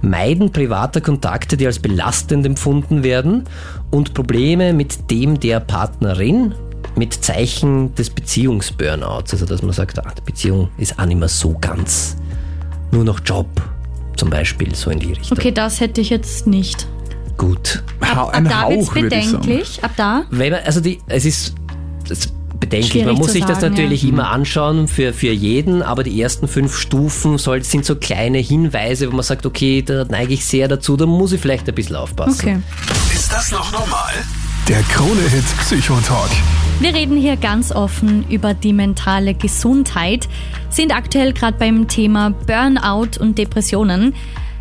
Speaker 6: Meiden privater Kontakte, die als belastend empfunden werden. Und Probleme mit dem der Partnerin mit Zeichen des Beziehungsburnouts. Also dass man sagt, ah, die Beziehung ist auch nicht mehr so ganz. Nur noch Job zum Beispiel, so in die Richtung.
Speaker 2: Okay, das hätte ich jetzt nicht.
Speaker 6: Gut.
Speaker 2: Ab
Speaker 7: Ein
Speaker 2: da wird's
Speaker 7: Hauch, würde ich sagen.
Speaker 2: bedenklich. Ab da?
Speaker 6: Man, also die, es ist das ist bedenklich.
Speaker 2: Schwierig
Speaker 6: Man muss sich das
Speaker 2: sagen,
Speaker 6: natürlich
Speaker 2: ja.
Speaker 6: immer anschauen für, für jeden, aber die ersten fünf Stufen soll, sind so kleine Hinweise, wo man sagt, okay, da neige ich sehr dazu, da muss ich vielleicht ein bisschen aufpassen.
Speaker 2: Okay.
Speaker 1: Ist das noch normal? Der Krone-Hit Psychotalk.
Speaker 2: Wir reden hier ganz offen über die mentale Gesundheit, sind aktuell gerade beim Thema Burnout und Depressionen.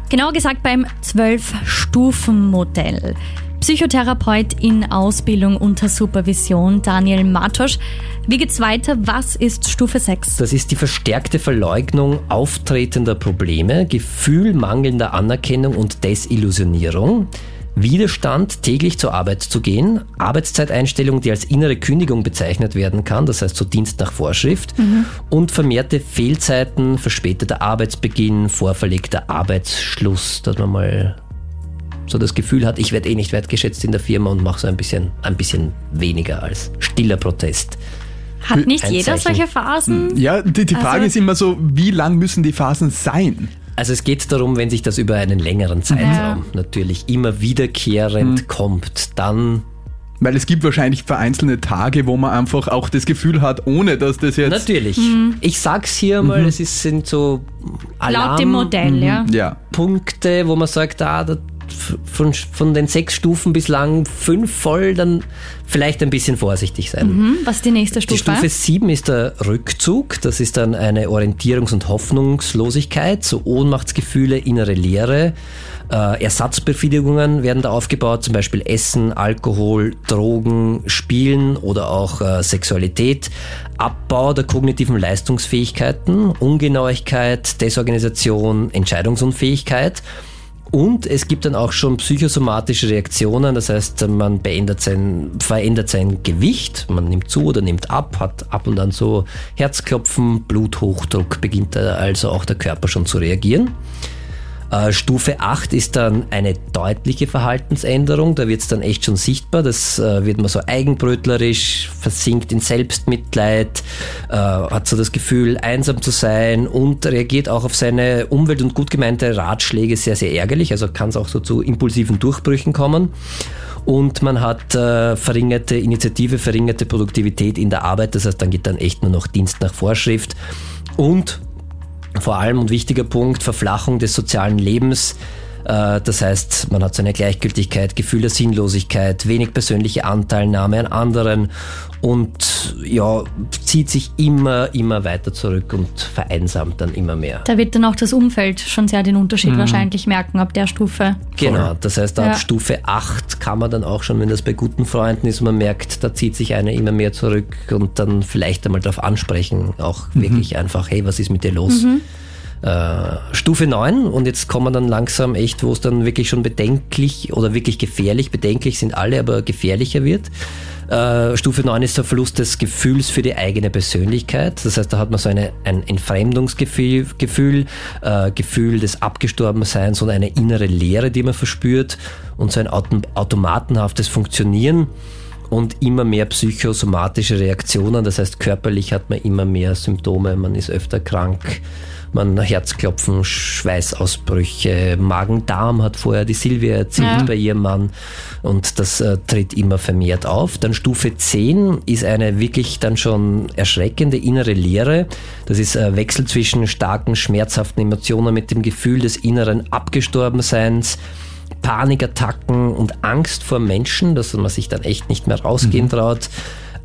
Speaker 2: Genauer gesagt beim Zwölf-Stufen-Modell. Psychotherapeut in Ausbildung unter Supervision Daniel Matosch. Wie geht's weiter? Was ist Stufe 6?
Speaker 6: Das ist die verstärkte Verleugnung auftretender Probleme, Gefühl mangelnder Anerkennung und Desillusionierung. Widerstand, täglich zur Arbeit zu gehen, Arbeitszeiteinstellung, die als innere Kündigung bezeichnet werden kann, das heißt so Dienst nach Vorschrift, und vermehrte Fehlzeiten, verspäteter Arbeitsbeginn, vorverlegter Arbeitsschluss, dass man mal so das Gefühl hat, ich werde eh nicht wertgeschätzt in der Firma und mache so ein bisschen, ein bisschen weniger als stiller Protest.
Speaker 2: Hat nicht jeder solche Phasen?
Speaker 7: Ja, die, die Frage
Speaker 2: Also-
Speaker 7: ist immer so, wie lang müssen die Phasen sein?
Speaker 6: Also es geht darum, wenn sich das über einen längeren Zeitraum natürlich immer wiederkehrend kommt, dann
Speaker 7: Weil es gibt wahrscheinlich vereinzelte Tage, wo man einfach auch das Gefühl hat, ohne dass das jetzt...
Speaker 6: natürlich. Ich sag's hier mal, es ist, sind so
Speaker 2: Laut dem Modell, ja.
Speaker 7: Ja.
Speaker 6: Alarmpunkte, wo man sagt, ah, da, von, von den sechs Stufen bislang fünf voll, dann vielleicht ein bisschen vorsichtig sein.
Speaker 2: Hm, was ist die nächste
Speaker 6: Die
Speaker 2: Stufe?
Speaker 6: Stufe 7 ist der Rückzug. Das ist dann eine Orientierungs- und Hoffnungslosigkeit, so Ohnmachtsgefühle, innere Leere. Äh, Ersatzbefriedigungen werden da aufgebaut, zum Beispiel Essen, Alkohol, Drogen, Spielen oder auch äh, Sexualität. Abbau der kognitiven Leistungsfähigkeiten, Ungenauigkeit, Desorganisation, Entscheidungsunfähigkeit. Und es gibt dann auch schon psychosomatische Reaktionen, das heißt, man beendet sein, verändert sein Gewicht, man nimmt zu oder nimmt ab, hat ab und an so Herzklopfen, Bluthochdruck, beginnt also auch der Körper schon zu reagieren. Äh, Stufe 8 ist dann eine deutliche Verhaltensänderung. Da wird es dann echt schon sichtbar. Das äh, wird man so eigenbrötlerisch, versinkt in Selbstmitleid, äh, hat so das Gefühl, einsam zu sein und reagiert auch auf seine Umwelt- und gut gemeinte Ratschläge sehr, sehr ärgerlich. Also kann es auch so zu impulsiven Durchbrüchen kommen und man hat äh, verringerte Initiative, verringerte Produktivität in der Arbeit. Das heißt, dann geht dann echt nur noch Dienst nach Vorschrift. Und vor allem und wichtiger Punkt, Verflachung des sozialen Lebens. Äh, das heißt, man hat so eine Gleichgültigkeit, Gefühl der Sinnlosigkeit, wenig persönliche Anteilnahme an anderen und ja, zieht sich immer, immer weiter zurück und vereinsamt dann immer mehr.
Speaker 2: Da wird dann auch das Umfeld schon sehr den Unterschied mhm. wahrscheinlich merken ab der Stufe.
Speaker 6: Genau, das heißt, ab ja. Stufe 8 kann man dann auch schon, wenn das bei guten Freunden ist, man merkt, da zieht sich einer immer mehr zurück und dann vielleicht einmal darauf ansprechen, auch mhm. wirklich einfach, hey, was ist mit dir los? Mhm. Äh, Stufe 9 und jetzt kommen dann langsam echt, wo es dann wirklich schon bedenklich oder wirklich gefährlich, bedenklich sind alle, aber gefährlicher wird. Äh, Stufe 9 ist der Verlust des Gefühls für die eigene Persönlichkeit. Das heißt, da hat man so eine, ein Entfremdungsgefühl, Gefühl, äh, Gefühl des Abgestorbenseins und eine innere Leere, die man verspürt und so ein automatenhaftes Funktionieren und immer mehr psychosomatische Reaktionen. Das heißt, körperlich hat man immer mehr Symptome, man ist öfter krank, man Herzklopfen, Schweißausbrüche, Magen-Darm hat vorher die Silvia erzählt ja. bei ihrem Mann und das äh, tritt immer vermehrt auf. Dann Stufe 10 ist eine wirklich dann schon erschreckende innere Leere. Das ist ein Wechsel zwischen starken, schmerzhaften Emotionen mit dem Gefühl des inneren Abgestorbenseins. Panikattacken und Angst vor Menschen, dass man sich dann echt nicht mehr rausgehen mhm. traut.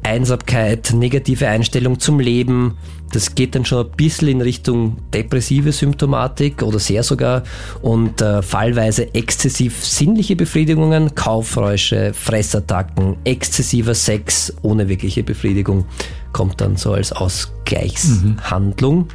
Speaker 6: Einsamkeit, negative Einstellung zum Leben. Das geht dann schon ein bisschen in Richtung depressive Symptomatik oder sehr sogar und äh, fallweise exzessiv sinnliche Befriedigungen, Kaufräusche, Fressattacken, exzessiver Sex ohne wirkliche Befriedigung kommt dann so als Ausgleichshandlung. Mhm.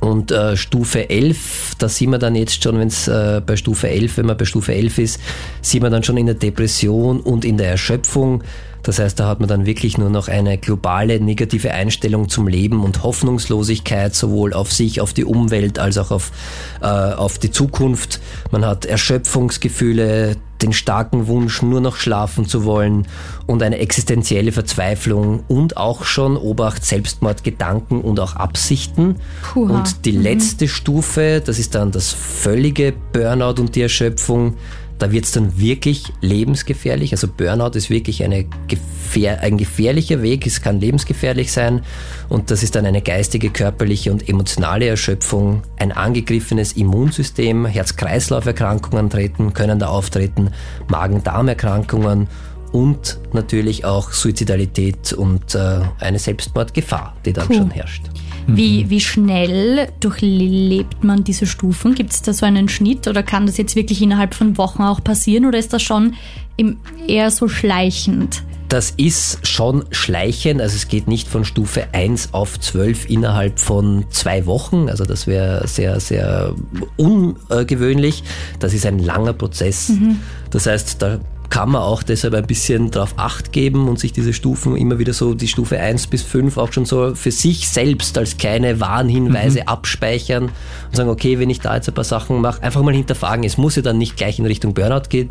Speaker 6: Und äh, Stufe 11, da sieht man dann jetzt schon, wenn es äh, bei Stufe 11, wenn man bei Stufe 11 ist, sieht man dann schon in der Depression und in der Erschöpfung. Das heißt, da hat man dann wirklich nur noch eine globale negative Einstellung zum Leben und Hoffnungslosigkeit sowohl auf sich, auf die Umwelt als auch auf, äh, auf die Zukunft. Man hat Erschöpfungsgefühle, den starken Wunsch, nur noch schlafen zu wollen und eine existenzielle Verzweiflung und auch schon Obacht, Selbstmordgedanken und auch Absichten. Puha. Und die mhm. letzte Stufe, das ist dann das völlige Burnout und die Erschöpfung. Da wird es dann wirklich lebensgefährlich. Also Burnout ist wirklich eine gefähr ein gefährlicher Weg, es kann lebensgefährlich sein. Und das ist dann eine geistige, körperliche und emotionale Erschöpfung. Ein angegriffenes Immunsystem, Herz-Kreislauf-Erkrankungen treten, können da auftreten, Magen-Darm-Erkrankungen und natürlich auch Suizidalität und äh, eine Selbstmordgefahr, die dann cool. schon herrscht.
Speaker 2: Wie, mhm. wie schnell durchlebt man diese Stufen? Gibt es da so einen Schnitt oder kann das jetzt wirklich innerhalb von Wochen auch passieren oder ist das schon eher so schleichend?
Speaker 6: Das ist schon schleichend, also es geht nicht von Stufe 1 auf 12 innerhalb von zwei Wochen, also das wäre sehr, sehr ungewöhnlich. Das ist ein langer Prozess. Mhm. Das heißt, da kann man auch deshalb ein bisschen darauf acht geben und sich diese Stufen immer wieder so, die Stufe 1 bis 5 auch schon so für sich selbst als kleine Warnhinweise mhm. abspeichern und sagen, okay, wenn ich da jetzt ein paar Sachen mache, einfach mal hinterfragen. Es muss ja dann nicht gleich in Richtung Burnout gehen.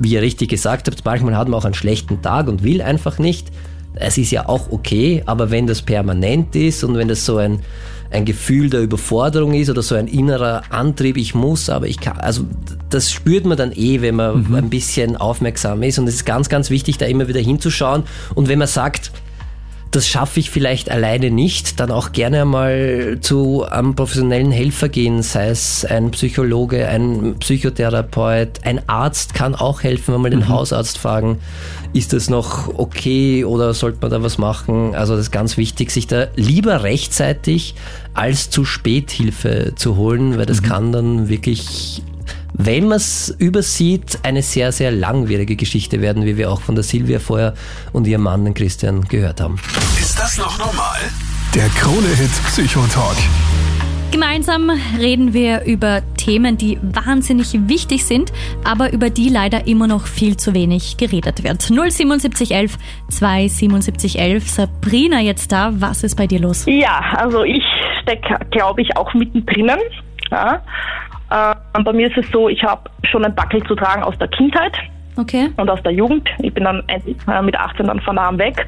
Speaker 6: Wie ihr richtig gesagt habt, manchmal hat man auch einen schlechten Tag und will einfach nicht. Es ist ja auch okay, aber wenn das permanent ist und wenn das so ein ein Gefühl der Überforderung ist oder so ein innerer Antrieb, ich muss, aber ich kann. Also das spürt man dann eh, wenn man mhm. ein bisschen aufmerksam ist. Und es ist ganz, ganz wichtig, da immer wieder hinzuschauen. Und wenn man sagt, das schaffe ich vielleicht alleine nicht, dann auch gerne einmal zu einem professionellen Helfer gehen, sei es ein Psychologe, ein Psychotherapeut, ein Arzt kann auch helfen, wenn man den mhm. Hausarzt fragen, ist das noch okay oder sollte man da was machen? Also das ist ganz wichtig, sich da lieber rechtzeitig als zu spät Hilfe zu holen, weil das mhm. kann dann wirklich wenn man es übersieht, eine sehr, sehr langwierige Geschichte werden, wie wir auch von der Silvia vorher und ihrem Mann, den Christian, gehört haben.
Speaker 1: Ist das noch normal? Der Krone-Hit Psychotalk.
Speaker 2: Gemeinsam reden wir über Themen, die wahnsinnig wichtig sind, aber über die leider immer noch viel zu wenig geredet wird. 07711 27711. Sabrina jetzt da. Was ist bei dir los?
Speaker 9: Ja, also ich stecke, glaube ich, auch mittendrin. Ja. Äh, bei mir ist es so, ich habe schon ein Backel zu tragen aus der Kindheit.
Speaker 2: Okay.
Speaker 9: Und aus der Jugend. Ich bin dann äh, mit 18 dann von Namen weg.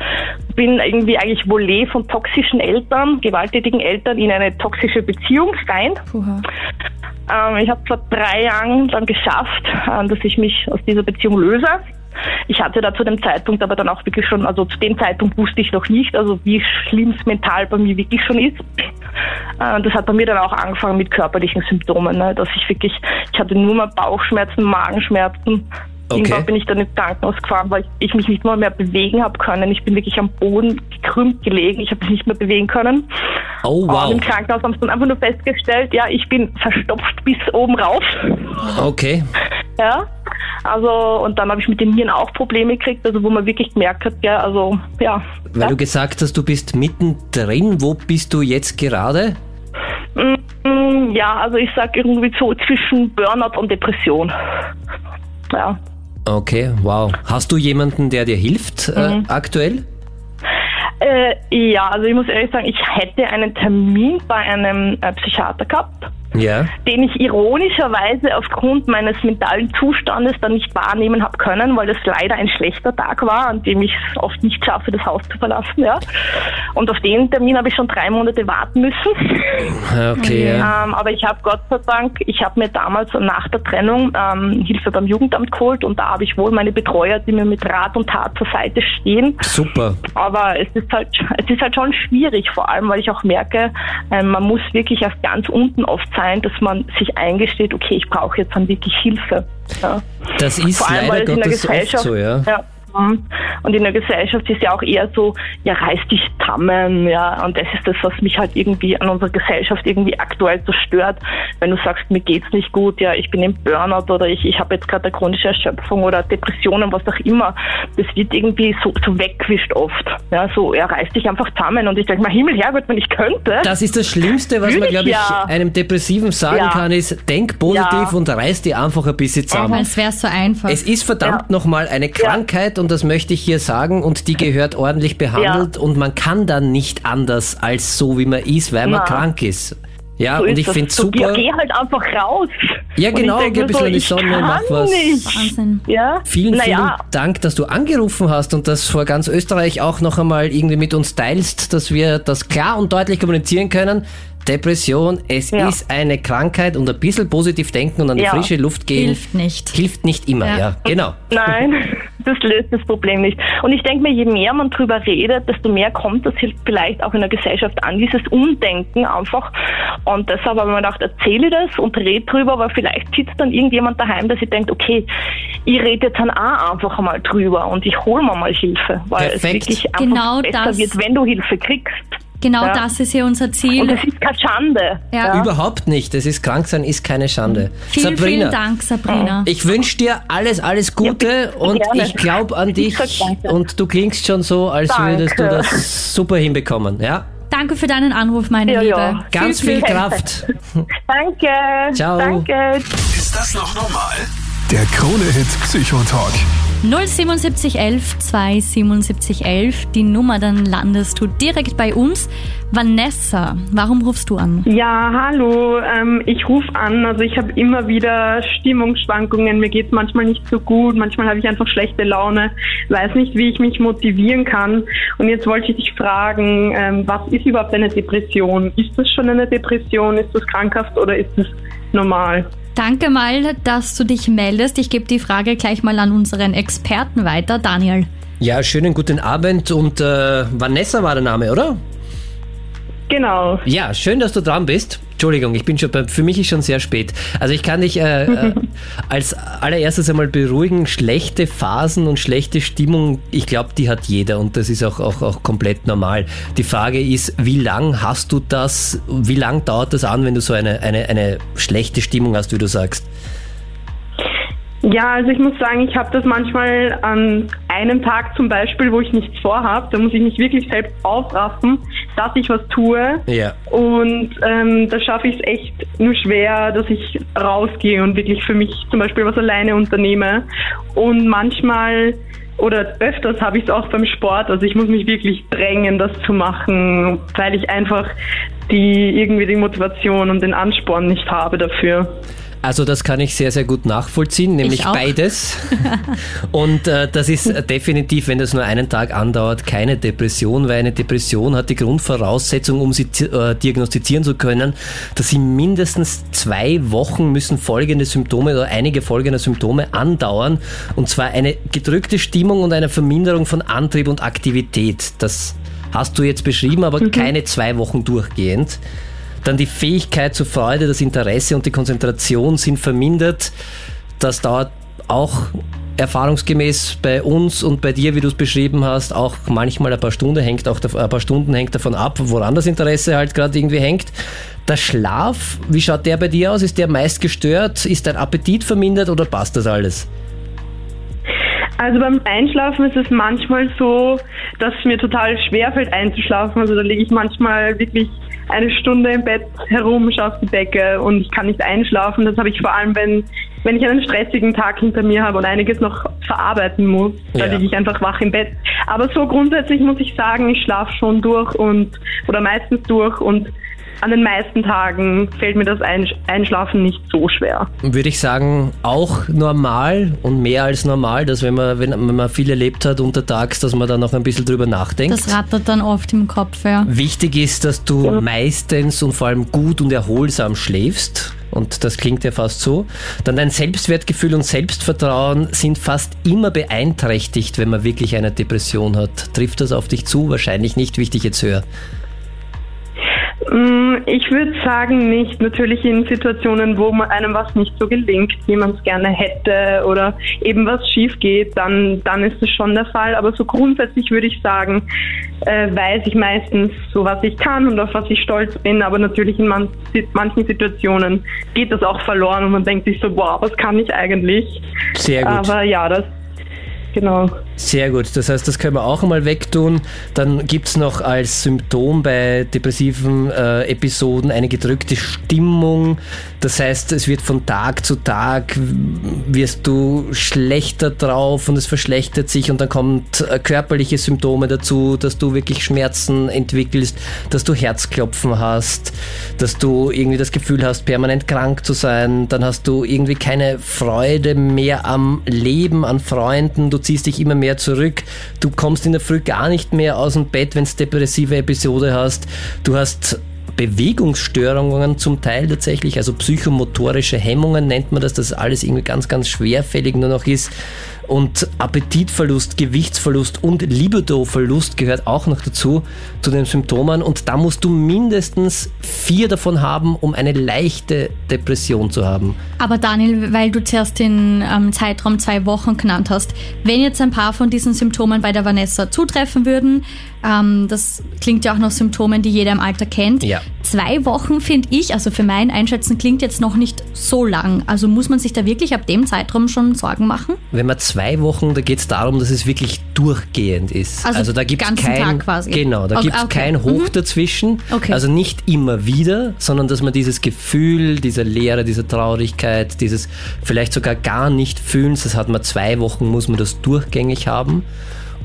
Speaker 9: Bin irgendwie eigentlich Volet von toxischen Eltern, gewalttätigen Eltern in eine toxische Beziehung rein. Ähm, ich habe vor drei Jahren dann geschafft, äh, dass ich mich aus dieser Beziehung löse. Ich hatte da zu dem Zeitpunkt aber dann auch wirklich schon, also zu dem Zeitpunkt wusste ich noch nicht, also wie schlimm es mental bei mir wirklich schon ist. Äh, das hat bei mir dann auch angefangen mit körperlichen Symptomen, ne, dass ich wirklich, ich hatte nur mal Bauchschmerzen, Magenschmerzen.
Speaker 6: Okay.
Speaker 9: Irgendwann bin ich dann ins Krankenhaus gefahren, weil ich, ich mich nicht mal mehr bewegen habe können. Ich bin wirklich am Boden gekrümmt gelegen. Ich habe mich nicht mehr bewegen können.
Speaker 6: Oh,
Speaker 9: Und
Speaker 6: wow.
Speaker 9: im Krankenhaus haben sie dann einfach nur festgestellt, ja, ich bin verstopft bis oben rauf.
Speaker 6: Okay.
Speaker 9: Ja. Also, und dann habe ich mit den Nieren auch Probleme gekriegt, also wo man wirklich gemerkt hat, ja, also, ja.
Speaker 6: Weil
Speaker 9: ja.
Speaker 6: du gesagt hast, du bist mittendrin. Wo bist du jetzt gerade?
Speaker 9: Mm, ja, also ich sag irgendwie so zwischen Burnout und Depression. Ja.
Speaker 6: Okay, wow. Hast du jemanden, der dir hilft äh,
Speaker 9: Mhm.
Speaker 6: aktuell?
Speaker 9: Äh, ja, also ich muss ehrlich sagen, ich hätte einen Termin bei einem äh, Psychiater gehabt,
Speaker 6: Ja.
Speaker 9: den ich ironischerweise aufgrund meines mentalen Zustandes dann nicht wahrnehmen habe können, weil es leider ein schlechter Tag war, an dem ich es oft nicht schaffe, das Haus zu verlassen. Ja. Und auf den Termin habe ich schon drei Monate warten müssen.
Speaker 6: Okay, ja.
Speaker 9: Ähm, aber ich habe Gott sei Dank, ich habe mir damals nach der Trennung ähm, Hilfe beim Jugendamt geholt und da habe ich wohl meine Betreuer, die mir mit Rat und Tat zur Seite stehen.
Speaker 6: Super.
Speaker 9: Aber es ist halt, es ist halt schon schwierig, vor allem, weil ich auch merke, ähm, man muss wirklich erst ganz unten oft sein, dass man sich eingesteht, okay, ich brauche jetzt dann wirklich Hilfe. Ja.
Speaker 6: Das ist
Speaker 9: Vor allem,
Speaker 6: leider
Speaker 9: weil es in der
Speaker 6: Gottes oft
Speaker 9: Gesellschaft,
Speaker 6: so, ja.
Speaker 9: ja. Und in der Gesellschaft ist ja auch eher so, ja, reiß dich zusammen, ja. Und das ist das, was mich halt irgendwie an unserer Gesellschaft irgendwie aktuell so stört. Wenn du sagst, mir geht's nicht gut, ja, ich bin im Burnout oder ich, ich habe jetzt gerade eine chronische Erschöpfung oder Depressionen, was auch immer, das wird irgendwie so, so weggewischt oft. Ja, so, ja, reiß dich einfach zusammen. Und ich denke mal, Himmel, Herrgott, wenn ich könnte.
Speaker 6: Das ist das Schlimmste, was man, glaube ich,
Speaker 9: ja.
Speaker 6: einem Depressiven sagen
Speaker 9: Ja.
Speaker 6: kann, ist, denk positiv
Speaker 9: Ja.
Speaker 6: und reiß dir einfach ein bisschen zusammen.
Speaker 2: Es wäre so einfach.
Speaker 6: Es ist verdammt nochmal eine Krankheit und das möchte ich hier sagen und die gehört ordentlich behandelt und man kann dann nicht anders als so, wie man ist, weil man
Speaker 9: Na.
Speaker 6: krank ist. Ja,
Speaker 9: so
Speaker 6: und
Speaker 9: ist
Speaker 6: ich finde super.
Speaker 9: Geh, geh halt einfach raus.
Speaker 6: Ja, genau, geh ein bisschen
Speaker 9: so,
Speaker 6: in die Sonne, mach was.
Speaker 9: Nicht.
Speaker 2: Wahnsinn.
Speaker 9: Ja?
Speaker 6: Vielen, vielen
Speaker 9: naja,
Speaker 6: Dank, dass du angerufen hast und das vor ganz Österreich auch noch einmal irgendwie mit uns teilst, dass wir das klar und deutlich kommunizieren können. Depression, es
Speaker 9: Ja.
Speaker 6: ist eine Krankheit und ein bisschen positiv denken und an die
Speaker 9: Ja.
Speaker 6: frische Luft gehen
Speaker 2: Hilft nicht.
Speaker 6: hilft nicht immer, ja,
Speaker 2: Ja.
Speaker 6: genau.
Speaker 9: Nein, [LAUGHS] das löst das Problem nicht. Und ich denke mir, je mehr man drüber redet, desto mehr kommt das hilft vielleicht auch in der Gesellschaft an, dieses Umdenken einfach. Und deshalb habe ich mir gedacht, erzähle ich das und rede drüber, weil vielleicht sitzt dann irgendjemand daheim, der sich denkt, okay, ich rede jetzt dann auch einfach mal drüber und ich hole mir mal Hilfe, weil
Speaker 6: Perfekt.
Speaker 9: es wirklich einfach
Speaker 2: Genau
Speaker 9: besser
Speaker 2: das-
Speaker 9: wird, wenn du Hilfe kriegst.
Speaker 2: Genau
Speaker 9: Ja.
Speaker 2: das ist hier unser
Speaker 9: Und
Speaker 2: Ziel.
Speaker 9: es ist keine Schande.
Speaker 2: Ja.
Speaker 6: Überhaupt nicht. Es ist krank sein, ist keine Schande.
Speaker 2: Vielen,
Speaker 6: Sabrina,
Speaker 2: vielen Dank, Sabrina.
Speaker 6: ich wünsche dir alles, alles Gute und
Speaker 9: gerne.
Speaker 6: ich glaube an dich und du klingst schon so, als
Speaker 9: Danke.
Speaker 6: würdest du das super hinbekommen. Ja,
Speaker 2: Danke für deinen Anruf, meine
Speaker 9: Ja,
Speaker 2: Liebe.
Speaker 9: ja.
Speaker 6: ganz
Speaker 2: Viel
Speaker 6: viel. Kraft. [LAUGHS]
Speaker 9: Danke.
Speaker 6: Ciao.
Speaker 9: Danke.
Speaker 1: Ist das noch normal? Der Krone-Hit Psychotalk.
Speaker 2: 07711 27711, die Nummer, dann landest du direkt bei uns. Vanessa, warum rufst du an?
Speaker 10: Ja, hallo. Ähm, ich rufe an. Also ich habe immer wieder Stimmungsschwankungen. Mir geht's manchmal nicht so gut. Manchmal habe ich einfach schlechte Laune. Weiß nicht, wie ich mich motivieren kann. Und jetzt wollte ich dich fragen, ähm, was ist überhaupt eine Depression? Ist das schon eine Depression? Ist das krankhaft oder ist das normal?
Speaker 2: Danke mal, dass du dich meldest. Ich gebe die Frage gleich mal an unseren Experten weiter, Daniel.
Speaker 6: Ja, schönen guten Abend und äh, Vanessa war der Name, oder?
Speaker 10: Genau.
Speaker 6: Ja, schön, dass du dran bist. Entschuldigung, ich bin schon bei, für mich ist schon sehr spät. Also ich kann dich äh, äh, [LAUGHS] als allererstes einmal beruhigen, schlechte Phasen und schlechte Stimmung, ich glaube, die hat jeder und das ist auch, auch, auch komplett normal. Die Frage ist, wie lang hast du das, wie lang dauert das an, wenn du so eine, eine, eine schlechte Stimmung hast, wie du sagst?
Speaker 10: Ja, also ich muss sagen, ich habe das manchmal an einem Tag zum Beispiel, wo ich nichts vorhabe, da muss ich mich wirklich selbst aufraffen, dass ich was tue.
Speaker 6: Ja.
Speaker 10: Und ähm, da schaffe ich es echt nur schwer, dass ich rausgehe und wirklich für mich zum Beispiel was alleine unternehme. Und manchmal oder öfters habe ich es auch beim Sport. Also ich muss mich wirklich drängen, das zu machen, weil ich einfach die irgendwie die Motivation und den Ansporn nicht habe dafür.
Speaker 6: Also das kann ich sehr, sehr gut nachvollziehen, nämlich beides. [LAUGHS] Und äh, das ist definitiv, wenn das nur einen Tag andauert, keine Depression, weil eine Depression hat die Grundvoraussetzung, um sie äh, diagnostizieren zu können, dass sie mindestens zwei Wochen müssen folgende Symptome oder einige folgende Symptome andauern. Und zwar eine gedrückte Stimmung und eine Verminderung von Antrieb und Aktivität. Das hast du jetzt beschrieben, aber mhm. keine zwei Wochen durchgehend. Dann die Fähigkeit zur Freude, das Interesse und die Konzentration sind vermindert. Das dauert auch erfahrungsgemäß bei uns und bei dir, wie du es beschrieben hast, auch manchmal ein paar Stunden hängt auch ein paar Stunden hängt davon ab, woran das Interesse halt gerade irgendwie hängt. Der Schlaf, wie schaut der bei dir aus? Ist der meist gestört? Ist dein Appetit vermindert oder passt das alles?
Speaker 10: Also beim Einschlafen ist es manchmal so, dass es mir total schwer fällt einzuschlafen. Also da lege ich manchmal wirklich eine Stunde im Bett herum, schaue auf die Decke und ich kann nicht einschlafen. Das habe ich vor allem, wenn, wenn ich einen stressigen Tag hinter mir habe und einiges noch verarbeiten muss. Da ja. liege ich einfach wach im Bett. Aber so grundsätzlich muss ich sagen, ich schlafe schon durch und oder meistens durch und an den meisten Tagen fällt mir das Einschlafen nicht so schwer.
Speaker 6: Würde ich sagen, auch normal und mehr als normal, dass wenn man, wenn, man viel erlebt hat untertags, dass man da noch ein bisschen drüber nachdenkt.
Speaker 2: Das rattert dann oft im Kopf, ja.
Speaker 6: Wichtig ist, dass du ja. meistens und vor allem gut und erholsam schläfst. Und das klingt ja fast so. Dann dein Selbstwertgefühl und Selbstvertrauen sind fast immer beeinträchtigt, wenn man wirklich eine Depression hat. Trifft das auf dich zu? Wahrscheinlich nicht, wie ich dich jetzt höre.
Speaker 10: Mm, ich würde sagen nicht. Natürlich in Situationen, wo einem was nicht so gelingt, wie man es gerne hätte oder eben was schief geht, dann, dann ist es schon der Fall. Aber so grundsätzlich würde ich sagen, äh, weiß ich meistens so, was ich kann und auf was ich stolz bin. Aber natürlich in man, manchen Situationen geht das auch verloren und man denkt sich so, wow, was kann ich eigentlich?
Speaker 6: Sehr gut.
Speaker 10: Aber ja, das genau.
Speaker 6: Sehr gut, das heißt, das können wir auch einmal wegtun. Dann gibt es noch als Symptom bei depressiven äh, Episoden eine gedrückte Stimmung. Das heißt, es wird von Tag zu Tag, wirst du schlechter drauf und es verschlechtert sich und dann kommt äh, körperliche Symptome dazu, dass du wirklich Schmerzen entwickelst, dass du Herzklopfen hast, dass du irgendwie das Gefühl hast, permanent krank zu sein. Dann hast du irgendwie keine Freude mehr am Leben, an Freunden. Du ziehst dich immer mehr zurück. Du kommst in der Früh gar nicht mehr aus dem Bett, wenn du depressive Episode hast. Du hast Bewegungsstörungen zum Teil tatsächlich, also psychomotorische Hemmungen nennt man das, dass alles irgendwie ganz, ganz schwerfällig nur noch ist. Und Appetitverlust, Gewichtsverlust und Libidoverlust gehört auch noch dazu, zu den Symptomen. Und da musst du mindestens vier davon haben, um eine leichte Depression zu haben.
Speaker 2: Aber Daniel, weil du zuerst den ähm, Zeitraum zwei Wochen genannt hast, wenn jetzt ein paar von diesen Symptomen bei der Vanessa zutreffen würden, ähm, das klingt ja auch nach Symptomen, die jeder im Alter kennt.
Speaker 6: Ja.
Speaker 2: Zwei Wochen finde ich, also für mein Einschätzen klingt jetzt noch nicht so lang. Also muss man sich da wirklich ab dem Zeitraum schon Sorgen machen?
Speaker 6: Wenn man zwei Wochen, da geht es darum, dass es wirklich durchgehend ist.
Speaker 2: Also, also da gibt es kein.
Speaker 6: Genau, da okay, gibt es okay. kein Hoch mhm. dazwischen. Okay. Also nicht immer wieder, sondern dass man dieses Gefühl, dieser Leere, dieser Traurigkeit, dieses vielleicht sogar gar nicht fühlen, das hat man zwei Wochen, muss man das durchgängig haben.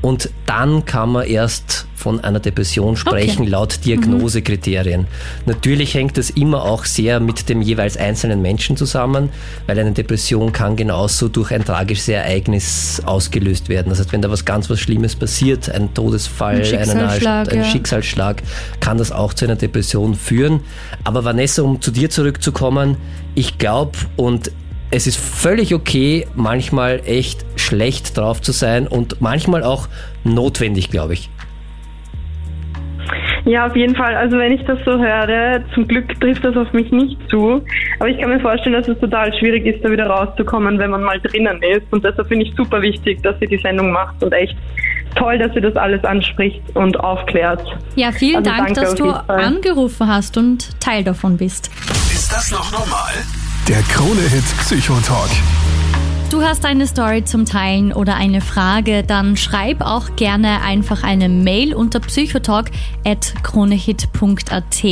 Speaker 6: Und dann kann man erst von einer Depression sprechen, okay. laut Diagnosekriterien. Mhm. Natürlich hängt das immer auch sehr mit dem jeweils einzelnen Menschen zusammen, weil eine Depression kann genauso durch ein tragisches Ereignis ausgelöst werden. Das heißt, wenn da was ganz was Schlimmes passiert, ein Todesfall, ein Schicksalsschlag, ein, ein Schicksalsschlag, kann das auch zu einer Depression führen. Aber Vanessa, um zu dir zurückzukommen, ich glaube und es ist völlig okay, manchmal echt schlecht drauf zu sein und manchmal auch notwendig, glaube ich.
Speaker 10: Ja, auf jeden Fall. Also wenn ich das so höre, zum Glück trifft das auf mich nicht zu. Aber ich kann mir vorstellen, dass es total schwierig ist, da wieder rauszukommen, wenn man mal drinnen ist. Und deshalb finde ich super wichtig, dass sie die Sendung macht und echt toll, dass sie das alles anspricht und aufklärt.
Speaker 2: Ja, vielen also Dank, dass du angerufen hast und Teil davon bist.
Speaker 1: Ist das noch normal? Der Krone-Hit Psychotalk.
Speaker 2: Du hast eine Story zum Teilen oder eine Frage, dann schreib auch gerne einfach eine Mail unter psychotalk.kronehit.at.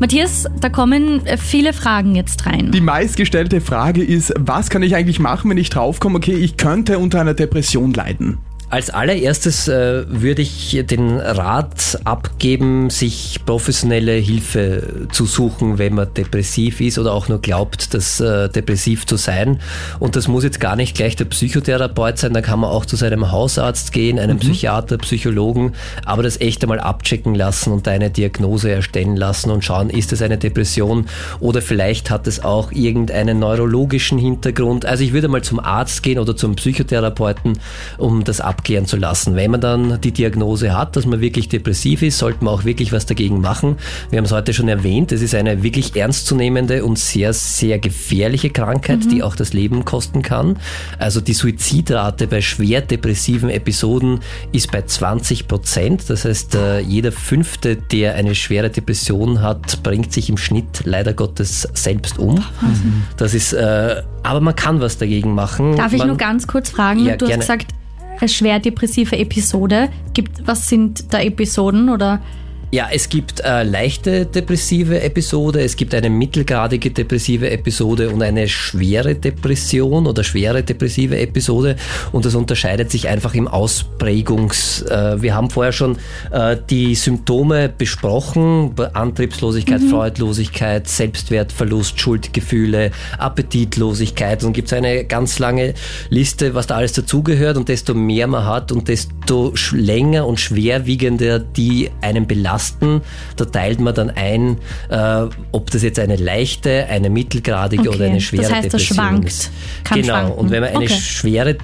Speaker 2: Matthias, da kommen viele Fragen jetzt rein.
Speaker 7: Die meistgestellte Frage ist, was kann ich eigentlich machen, wenn ich draufkomme, okay, ich könnte unter einer Depression leiden?
Speaker 6: Als allererstes äh, würde ich den Rat abgeben, sich professionelle Hilfe zu suchen, wenn man depressiv ist oder auch nur glaubt, dass äh, depressiv zu sein. Und das muss jetzt gar nicht gleich der Psychotherapeut sein, da kann man auch zu seinem Hausarzt gehen, einem mhm. Psychiater, Psychologen, aber das echt einmal abchecken lassen und eine Diagnose erstellen lassen und schauen, ist es eine Depression oder vielleicht hat es auch irgendeinen neurologischen Hintergrund. Also ich würde mal zum Arzt gehen oder zum Psychotherapeuten, um das abzuchecken abklären zu lassen. Wenn man dann die Diagnose hat, dass man wirklich depressiv ist, sollte man auch wirklich was dagegen machen. Wir haben es heute schon erwähnt, es ist eine wirklich ernstzunehmende und sehr, sehr gefährliche Krankheit, mhm. die auch das Leben kosten kann. Also die Suizidrate bei schwer depressiven Episoden ist bei 20 Prozent. Das heißt, äh, jeder Fünfte, der eine schwere Depression hat, bringt sich im Schnitt leider Gottes selbst um. Mhm. Das ist, äh, aber man kann was dagegen machen.
Speaker 2: Darf ich
Speaker 6: man,
Speaker 2: nur ganz kurz fragen? Ja, du hast gesagt, schwer depressive Episode. Gibt, was sind da Episoden oder
Speaker 6: ja, es gibt äh, leichte depressive Episode, es gibt eine mittelgradige depressive Episode und eine schwere Depression oder schwere depressive Episode und das unterscheidet sich einfach im Ausprägungs. Äh, wir haben vorher schon äh, die Symptome besprochen, Antriebslosigkeit, mhm. Freudlosigkeit, Selbstwertverlust, Schuldgefühle, Appetitlosigkeit und gibt es eine ganz lange Liste, was da alles dazugehört und desto mehr man hat und desto länger und schwerwiegender die einen belasten Lasten. Da teilt man dann ein, äh, ob das jetzt eine leichte, eine mittelgradige okay. oder eine schwere das heißt, Depression das schwankt. ist.
Speaker 2: Kann
Speaker 6: genau.
Speaker 2: Schwanken.
Speaker 6: Und wenn man eine okay. schwere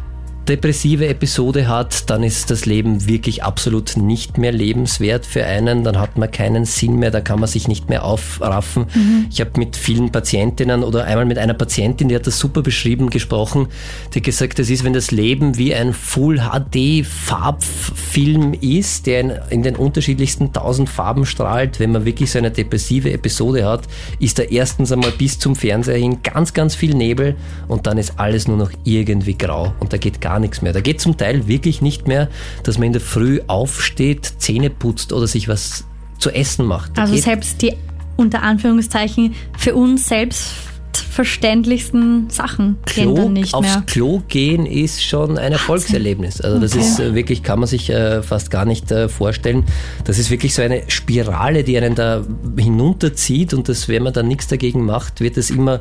Speaker 6: depressive Episode hat, dann ist das Leben wirklich absolut nicht mehr lebenswert für einen. Dann hat man keinen Sinn mehr, da kann man sich nicht mehr aufraffen. Mhm. Ich habe mit vielen Patientinnen oder einmal mit einer Patientin, die hat das super beschrieben, gesprochen, die gesagt, das ist, wenn das Leben wie ein Full HD Farbfilm ist, der in, in den unterschiedlichsten tausend Farben strahlt. Wenn man wirklich so eine depressive Episode hat, ist da erstens einmal bis zum Fernseher hin ganz, ganz viel Nebel und dann ist alles nur noch irgendwie grau und da geht gar gar nichts mehr. Da geht zum Teil wirklich nicht mehr, dass man in der Früh aufsteht, Zähne putzt oder sich was zu essen macht.
Speaker 2: Da also selbst die unter Anführungszeichen für uns selbstverständlichsten Sachen
Speaker 6: Klo, gehen dann nicht aufs mehr. Aufs Klo gehen ist schon ein Erfolgserlebnis. Also das okay. ist äh, wirklich, kann man sich äh, fast gar nicht äh, vorstellen. Das ist wirklich so eine Spirale, die einen da hinunterzieht und das, wenn man da nichts dagegen macht, wird es immer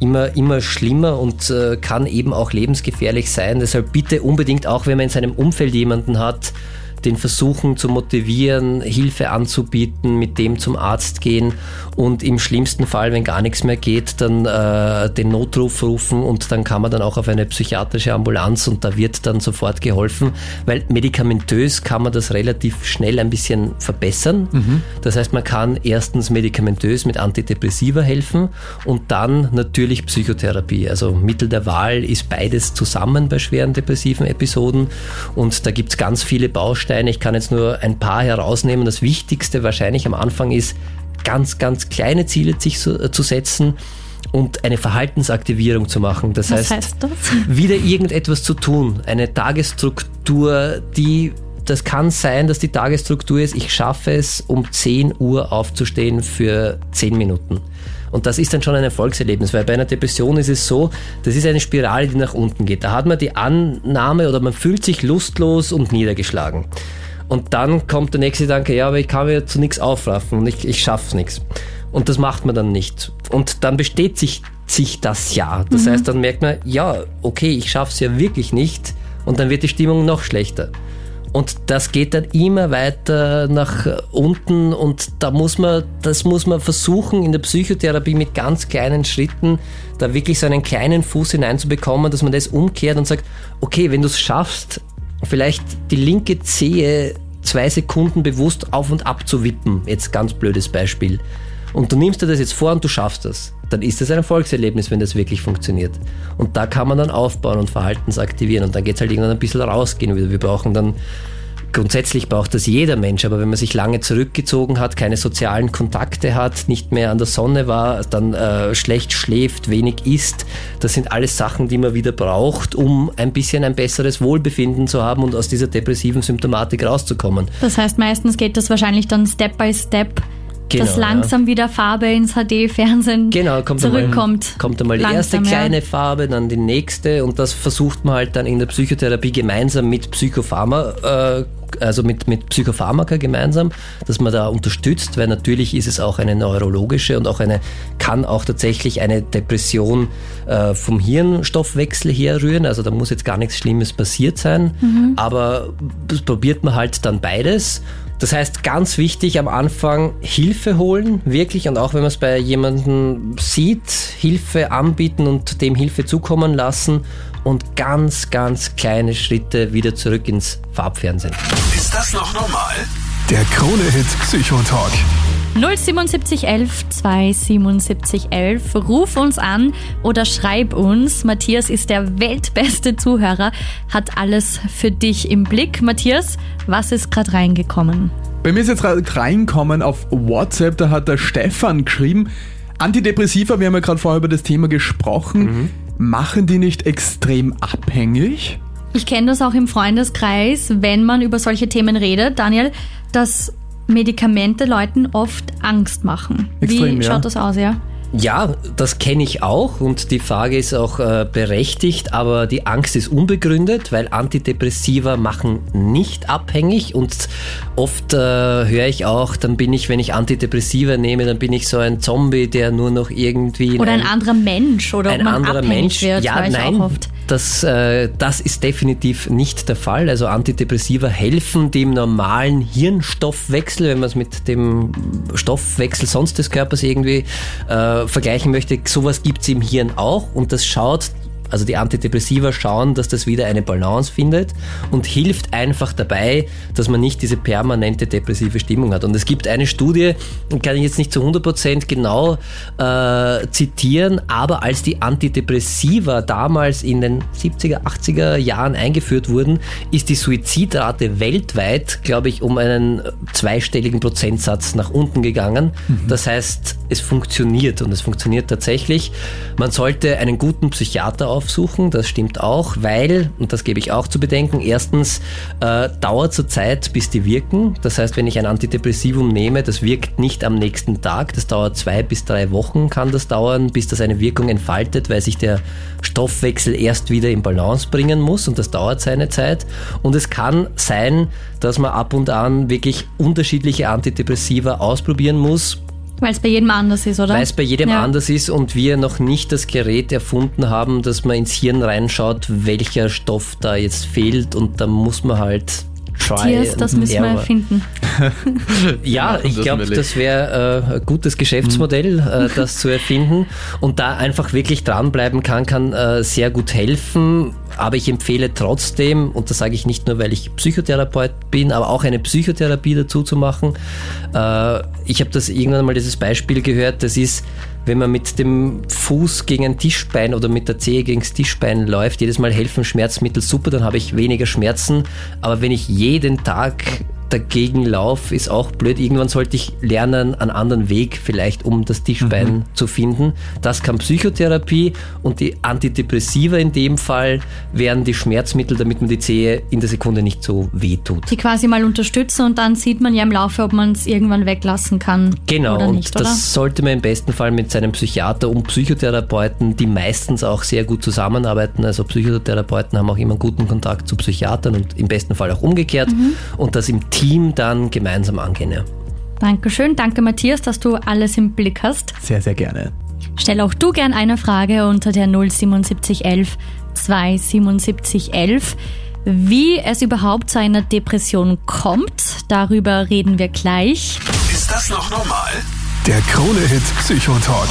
Speaker 6: immer, immer schlimmer und äh, kann eben auch lebensgefährlich sein. Deshalb bitte unbedingt, auch wenn man in seinem Umfeld jemanden hat, den versuchen zu motivieren, Hilfe anzubieten, mit dem zum Arzt gehen und im schlimmsten Fall, wenn gar nichts mehr geht, dann äh, den Notruf rufen und dann kann man dann auch auf eine psychiatrische Ambulanz und da wird dann sofort geholfen, weil medikamentös kann man das relativ schnell ein bisschen verbessern. Mhm. Das heißt, man kann erstens medikamentös mit Antidepressiva helfen und dann natürlich Psychotherapie. Also Mittel der Wahl ist beides zusammen bei schweren depressiven Episoden und da gibt es ganz viele Bausteine. Ich kann jetzt nur ein paar herausnehmen. Das Wichtigste wahrscheinlich am Anfang ist, ganz, ganz kleine Ziele sich zu, äh, zu setzen und eine Verhaltensaktivierung zu machen. Das
Speaker 2: Was
Speaker 6: heißt,
Speaker 2: heißt das?
Speaker 6: wieder irgendetwas zu tun, eine Tagesstruktur, die das kann sein, dass die Tagesstruktur ist, ich schaffe es, um 10 Uhr aufzustehen für 10 Minuten. Und das ist dann schon ein Erfolgserlebnis, weil bei einer Depression ist es so, das ist eine Spirale, die nach unten geht. Da hat man die Annahme oder man fühlt sich lustlos und niedergeschlagen. Und dann kommt der nächste Gedanke, ja, aber ich kann mir zu nichts aufraffen und ich, ich schaff's nichts. Und das macht man dann nicht. Und dann besteht sich, sich das ja. Das mhm. heißt, dann merkt man, ja, okay, ich schaff's ja wirklich nicht. Und dann wird die Stimmung noch schlechter. Und das geht dann immer weiter nach unten und da muss man, das muss man versuchen in der Psychotherapie mit ganz kleinen Schritten da wirklich so einen kleinen Fuß hineinzubekommen, dass man das umkehrt und sagt, okay, wenn du es schaffst, vielleicht die linke Zehe zwei Sekunden bewusst auf und ab zu wippen. Jetzt ganz blödes Beispiel. Und du nimmst dir das jetzt vor und du schaffst das. Dann ist das ein Erfolgserlebnis, wenn das wirklich funktioniert. Und da kann man dann aufbauen und Verhaltensaktivieren und dann geht es halt irgendwann ein bisschen rausgehen. Wir brauchen dann grundsätzlich braucht das jeder Mensch, aber wenn man sich lange zurückgezogen hat, keine sozialen Kontakte hat, nicht mehr an der Sonne war, dann äh, schlecht schläft, wenig isst, das sind alles Sachen, die man wieder braucht, um ein bisschen ein besseres Wohlbefinden zu haben und aus dieser depressiven Symptomatik rauszukommen.
Speaker 2: Das heißt, meistens geht das wahrscheinlich dann Step by Step
Speaker 6: Genau,
Speaker 2: dass langsam
Speaker 6: ja.
Speaker 2: wieder Farbe ins HD-Fernsehen
Speaker 6: genau, kommt
Speaker 2: zurückkommt.
Speaker 6: Einmal, kommt einmal die
Speaker 2: langsam,
Speaker 6: erste kleine
Speaker 2: ja.
Speaker 6: Farbe, dann die nächste und das versucht man halt dann in der Psychotherapie gemeinsam mit Psychopharma, äh, also mit, mit Psychopharmaka gemeinsam, dass man da unterstützt, weil natürlich ist es auch eine neurologische und auch eine, kann auch tatsächlich eine Depression äh, vom Hirnstoffwechsel herrühren, also da muss jetzt gar nichts Schlimmes passiert sein,
Speaker 2: Mhm.
Speaker 6: aber das probiert man halt dann beides das heißt, ganz wichtig am Anfang Hilfe holen, wirklich, und auch wenn man es bei jemandem sieht, Hilfe anbieten und dem Hilfe zukommen lassen und ganz, ganz kleine Schritte wieder zurück ins Farbfernsehen.
Speaker 1: Ist das noch normal? Der Krone-Hit Psychotalk.
Speaker 2: 07711 27711. Ruf uns an oder schreib uns. Matthias ist der weltbeste Zuhörer, hat alles für dich im Blick. Matthias, was ist gerade reingekommen?
Speaker 7: Bei mir ist jetzt gerade reinkommen auf WhatsApp, da hat der Stefan geschrieben, Antidepressiva, wir haben ja gerade vorher über das Thema gesprochen, machen die nicht extrem abhängig?
Speaker 2: Ich kenne das auch im Freundeskreis, wenn man über solche Themen redet, Daniel, dass Medikamente Leuten oft Angst machen.
Speaker 7: Extrem,
Speaker 2: Wie
Speaker 7: ja.
Speaker 2: schaut das aus, ja?
Speaker 6: Ja, das kenne ich auch und die Frage ist auch äh, berechtigt, aber die Angst ist unbegründet, weil Antidepressiva machen nicht abhängig und oft äh, höre ich auch, dann bin ich, wenn ich Antidepressiva nehme, dann bin ich so ein Zombie, der nur noch irgendwie
Speaker 2: Oder ein
Speaker 6: ein-
Speaker 2: anderer Mensch oder
Speaker 6: ein anderer Mensch.
Speaker 2: wird,
Speaker 6: ja, nein. Das, äh, das ist definitiv nicht der Fall. Also Antidepressiva helfen dem normalen Hirnstoffwechsel, wenn man es mit dem Stoffwechsel sonst des Körpers irgendwie äh, vergleichen möchte. Sowas gibt es im Hirn auch und das schaut also die Antidepressiva schauen, dass das wieder eine Balance findet und hilft einfach dabei, dass man nicht diese permanente depressive Stimmung hat. Und es gibt eine Studie, die kann ich jetzt nicht zu 100% genau äh, zitieren, aber als die Antidepressiva damals in den 70er, 80er Jahren eingeführt wurden, ist die Suizidrate weltweit, glaube ich, um einen zweistelligen Prozentsatz nach unten gegangen. Das heißt, es funktioniert und es funktioniert tatsächlich. Man sollte einen guten Psychiater aufsuchen, das stimmt auch, weil, und das gebe ich auch zu bedenken, erstens äh, dauert zur Zeit, bis die wirken. Das heißt, wenn ich ein Antidepressivum nehme, das wirkt nicht am nächsten Tag, das dauert zwei bis drei Wochen, kann das dauern, bis das eine Wirkung entfaltet, weil sich der Stoffwechsel erst wieder in Balance bringen muss und das dauert seine Zeit. Und es kann sein, dass man ab und an wirklich unterschiedliche Antidepressiva ausprobieren muss,
Speaker 2: Weil es bei jedem anders ist, oder?
Speaker 6: weil es bei jedem
Speaker 2: Ja.
Speaker 6: anders ist und wir noch nicht das Gerät erfunden haben, dass man ins Hirn reinschaut, welcher Stoff da jetzt fehlt und da muss man halt try
Speaker 2: Matthias, das müssen wir erfinden. [LAUGHS]
Speaker 6: Ja, ich glaube, das wäre äh, ein gutes Geschäftsmodell, äh, das zu erfinden. Und da einfach wirklich dranbleiben kann, kann äh, sehr gut helfen. Aber ich empfehle trotzdem, und das sage ich nicht nur, weil ich Psychotherapeut bin, aber auch eine Psychotherapie dazu zu machen. Äh, ich habe das irgendwann mal dieses Beispiel gehört, das ist, wenn man mit dem Fuß gegen ein Tischbein oder mit der Zehe gegen das Tischbein läuft, jedes Mal helfen Schmerzmittel super, dann habe ich weniger Schmerzen. Aber wenn ich jeden Tag dagegen laufe, ist auch blöd. Irgendwann sollte ich lernen, einen anderen Weg vielleicht, um das Tischbein zu finden. Das kann Psychotherapie und die Antidepressiva in dem Fall wären die Schmerzmittel, damit man die Zehe in der Sekunde nicht so weh tut.
Speaker 2: Die quasi mal unterstützen und dann sieht man ja im Laufe, ob man es irgendwann weglassen kann.
Speaker 6: Genau, und
Speaker 2: nicht,
Speaker 6: das
Speaker 2: oder?
Speaker 6: sollte man im besten Fall mit seinem Psychiater und Psychotherapeuten, die meistens auch sehr gut zusammenarbeiten. Also Psychotherapeuten haben auch immer einen guten Kontakt zu Psychiatern und im besten Fall auch umgekehrt.
Speaker 2: Mhm.
Speaker 6: Und das im Team dann gemeinsam angehen. Ja.
Speaker 2: Dankeschön. Danke, Matthias, dass du alles im Blick hast.
Speaker 7: Sehr, sehr gerne.
Speaker 2: Stell auch du gern eine Frage unter der 07711 27711. Wie es überhaupt zu einer Depression kommt, darüber reden wir gleich.
Speaker 1: Ist das noch normal? Der Krone-Hit Psychotalk.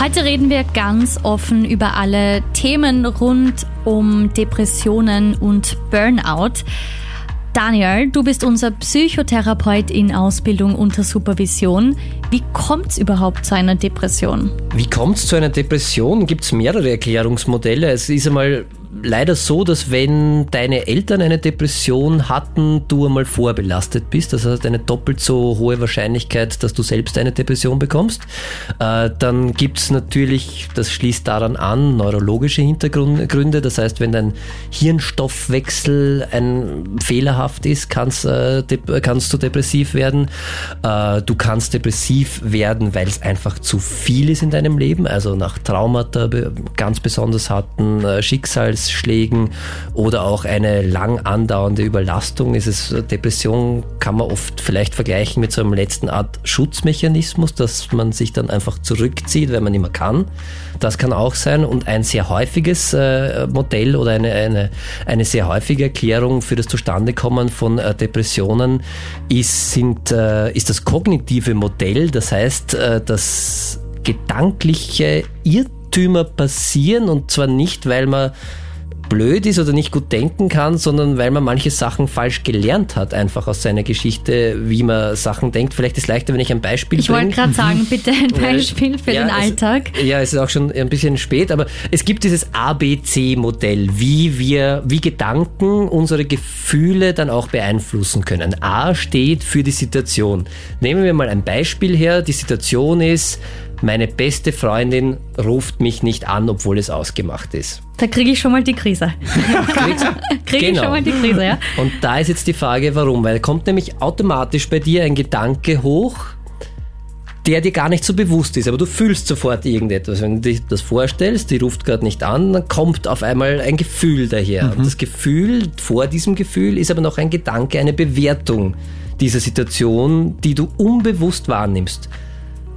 Speaker 2: Heute reden wir ganz offen über alle Themen rund um Depressionen und Burnout. Daniel, du bist unser Psychotherapeut in Ausbildung unter Supervision. Wie kommt es überhaupt zu einer Depression?
Speaker 6: Wie kommt es zu einer Depression? Gibt es mehrere Erklärungsmodelle. Es ist einmal leider so, dass wenn deine Eltern eine Depression hatten, du einmal vorbelastet bist. Das heißt, eine doppelt so hohe Wahrscheinlichkeit, dass du selbst eine Depression bekommst. Äh, dann gibt es natürlich, das schließt daran an, neurologische Hintergründe. Das heißt, wenn dein Hirnstoffwechsel ein fehlerhaft ist, kannst, äh, kannst du depressiv werden. Äh, du kannst depressiv werden, weil es einfach zu viel ist in deinem Leben, also nach Traumata ganz besonders harten Schicksalsschlägen oder auch eine lang andauernde Überlastung. Ist es Depression kann man oft vielleicht vergleichen mit so einem letzten Art Schutzmechanismus, dass man sich dann einfach zurückzieht, wenn man mehr kann. Das kann auch sein und ein sehr häufiges äh, Modell oder eine, eine, eine sehr häufige Erklärung für das Zustandekommen von äh, Depressionen ist, sind, äh, ist das kognitive Modell. Das heißt, äh, dass gedankliche Irrtümer passieren und zwar nicht, weil man blöd ist oder nicht gut denken kann, sondern weil man manche Sachen falsch gelernt hat, einfach aus seiner Geschichte, wie man Sachen denkt. Vielleicht ist es leichter, wenn ich ein Beispiel
Speaker 2: Ich wollte gerade sagen, bitte ein Beispiel für ja, den Alltag.
Speaker 6: Es, ja, es ist auch schon ein bisschen spät, aber es gibt dieses ABC-Modell, wie wir, wie Gedanken unsere Gefühle dann auch beeinflussen können. A steht für die Situation. Nehmen wir mal ein Beispiel her. Die Situation ist, meine beste Freundin ruft mich nicht an, obwohl es ausgemacht ist.
Speaker 2: Da kriege ich schon mal die Krise. kriege genau. [LAUGHS] ich schon mal die Krise, ja.
Speaker 6: Und da ist jetzt die Frage, warum? Weil kommt nämlich automatisch bei dir ein Gedanke hoch, der dir gar nicht so bewusst ist, aber du fühlst sofort irgendetwas. Wenn du dir das vorstellst, die ruft gerade nicht an, dann kommt auf einmal ein Gefühl daher. Mhm. Und das Gefühl, vor diesem Gefühl ist aber noch ein Gedanke, eine Bewertung dieser Situation, die du unbewusst wahrnimmst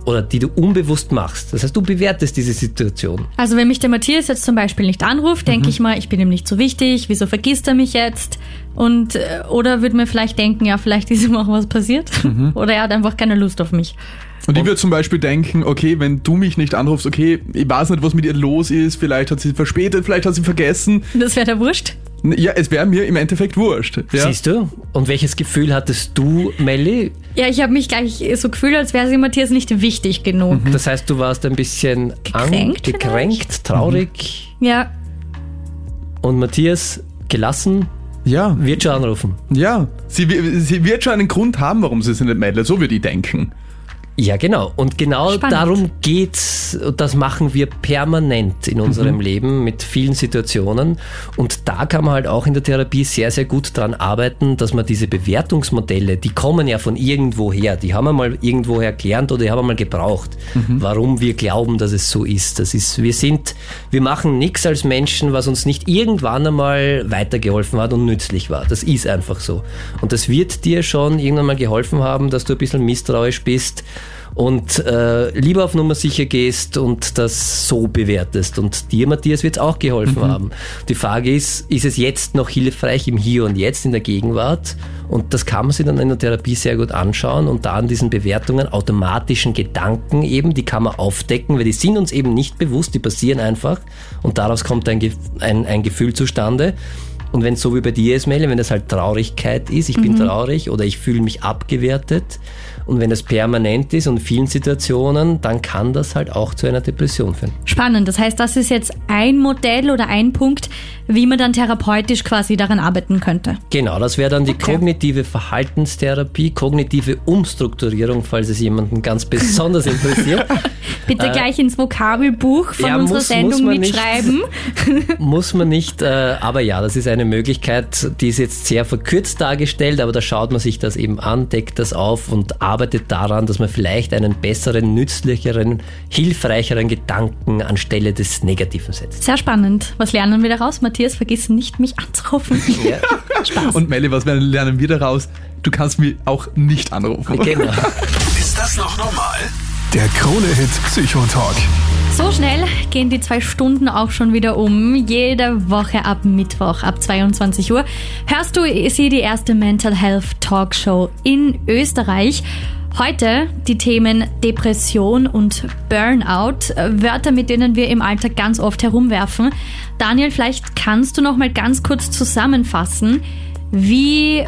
Speaker 6: oder die du unbewusst machst. Das heißt, du bewertest diese Situation.
Speaker 2: Also wenn mich der Matthias jetzt zum Beispiel nicht anruft, denke mhm. ich mal, ich bin ihm nicht so wichtig, wieso vergisst er mich jetzt? Und äh, oder würde mir vielleicht denken, ja, vielleicht ist ihm auch was passiert. Mhm. [LAUGHS] Oder er hat einfach keine Lust auf mich.
Speaker 7: Und ich würde zum Beispiel denken, okay, wenn du mich nicht anrufst, okay, ich weiß nicht, was mit ihr los ist, vielleicht hat sie verspätet, vielleicht hat sie vergessen.
Speaker 2: Das wäre der Wurscht.
Speaker 7: Ja, es wäre mir im Endeffekt wurscht. Ja.
Speaker 6: Siehst du? Und welches Gefühl hattest du, Melli?
Speaker 2: Ja, ich habe mich gleich so gefühlt, als wäre sie Matthias nicht wichtig genug.
Speaker 6: Mhm. Das heißt, du warst ein bisschen
Speaker 2: gekränkt,
Speaker 6: gekränkt traurig.
Speaker 2: Mhm. Ja.
Speaker 6: Und Matthias gelassen.
Speaker 7: Ja.
Speaker 6: Wird schon anrufen.
Speaker 7: Ja. Sie, sie wird schon einen Grund haben, warum sie sich nicht meldet. So würde ich denken.
Speaker 6: Ja, genau. Und genau Spannend. darum geht's. Und das machen wir permanent in unserem mhm. Leben mit vielen Situationen. Und da kann man halt auch in der Therapie sehr, sehr gut dran arbeiten, dass man diese Bewertungsmodelle, die kommen ja von irgendwoher, die haben wir mal irgendwoher gelernt oder die haben wir mal gebraucht, mhm. warum wir glauben, dass es so ist. Das ist, wir sind, wir machen nichts als Menschen, was uns nicht irgendwann einmal weitergeholfen hat und nützlich war. Das ist einfach so. Und das wird dir schon irgendwann mal geholfen haben, dass du ein bisschen misstrauisch bist und äh, lieber auf Nummer sicher gehst und das so bewertest. Und dir, Matthias, wird es auch geholfen mhm. haben. Die Frage ist, ist es jetzt noch hilfreich im Hier und Jetzt, in der Gegenwart? Und das kann man sich dann in der Therapie sehr gut anschauen und da an diesen Bewertungen, automatischen Gedanken eben, die kann man aufdecken, weil die sind uns eben nicht bewusst, die passieren einfach und daraus kommt ein, ein, ein Gefühl zustande. Und wenn es so wie bei dir ist, Melle, wenn das halt Traurigkeit ist, ich mhm. bin traurig oder ich fühle mich abgewertet, und wenn es permanent ist und vielen Situationen, dann kann das halt auch zu einer Depression führen.
Speaker 2: Spannend. Das heißt, das ist jetzt ein Modell oder ein Punkt, wie man dann therapeutisch quasi daran arbeiten könnte.
Speaker 6: Genau, das wäre dann die okay. kognitive Verhaltenstherapie, kognitive Umstrukturierung, falls es jemanden ganz besonders interessiert. [LAUGHS]
Speaker 2: Bitte äh, gleich ins Vokabelbuch von ja, unserer muss, Sendung muss mitschreiben.
Speaker 6: Nicht, [LAUGHS] muss man nicht, äh, aber ja, das ist eine Möglichkeit, die ist jetzt sehr verkürzt dargestellt, aber da schaut man sich das eben an, deckt das auf und arbeitet daran, dass man vielleicht einen besseren, nützlicheren, hilfreicheren Gedanken anstelle des Negativen setzt.
Speaker 2: Sehr spannend. Was lernen wir daraus? Matthias, vergiss nicht, mich anzurufen. [LAUGHS] Ja.
Speaker 7: Spaß. Und Melli, was lernen wir daraus? Du kannst mich auch nicht anrufen.
Speaker 6: Genau. [LAUGHS]
Speaker 1: Ist das noch normal? Der Krone-Hit Psychotalk.
Speaker 2: So schnell gehen die zwei Stunden auch schon wieder um. Jede Woche ab Mittwoch ab 22 Uhr hörst du sie die erste Mental Health Talkshow in Österreich. Heute die Themen Depression und Burnout, Wörter, mit denen wir im Alltag ganz oft herumwerfen. Daniel, vielleicht kannst du noch mal ganz kurz zusammenfassen, wie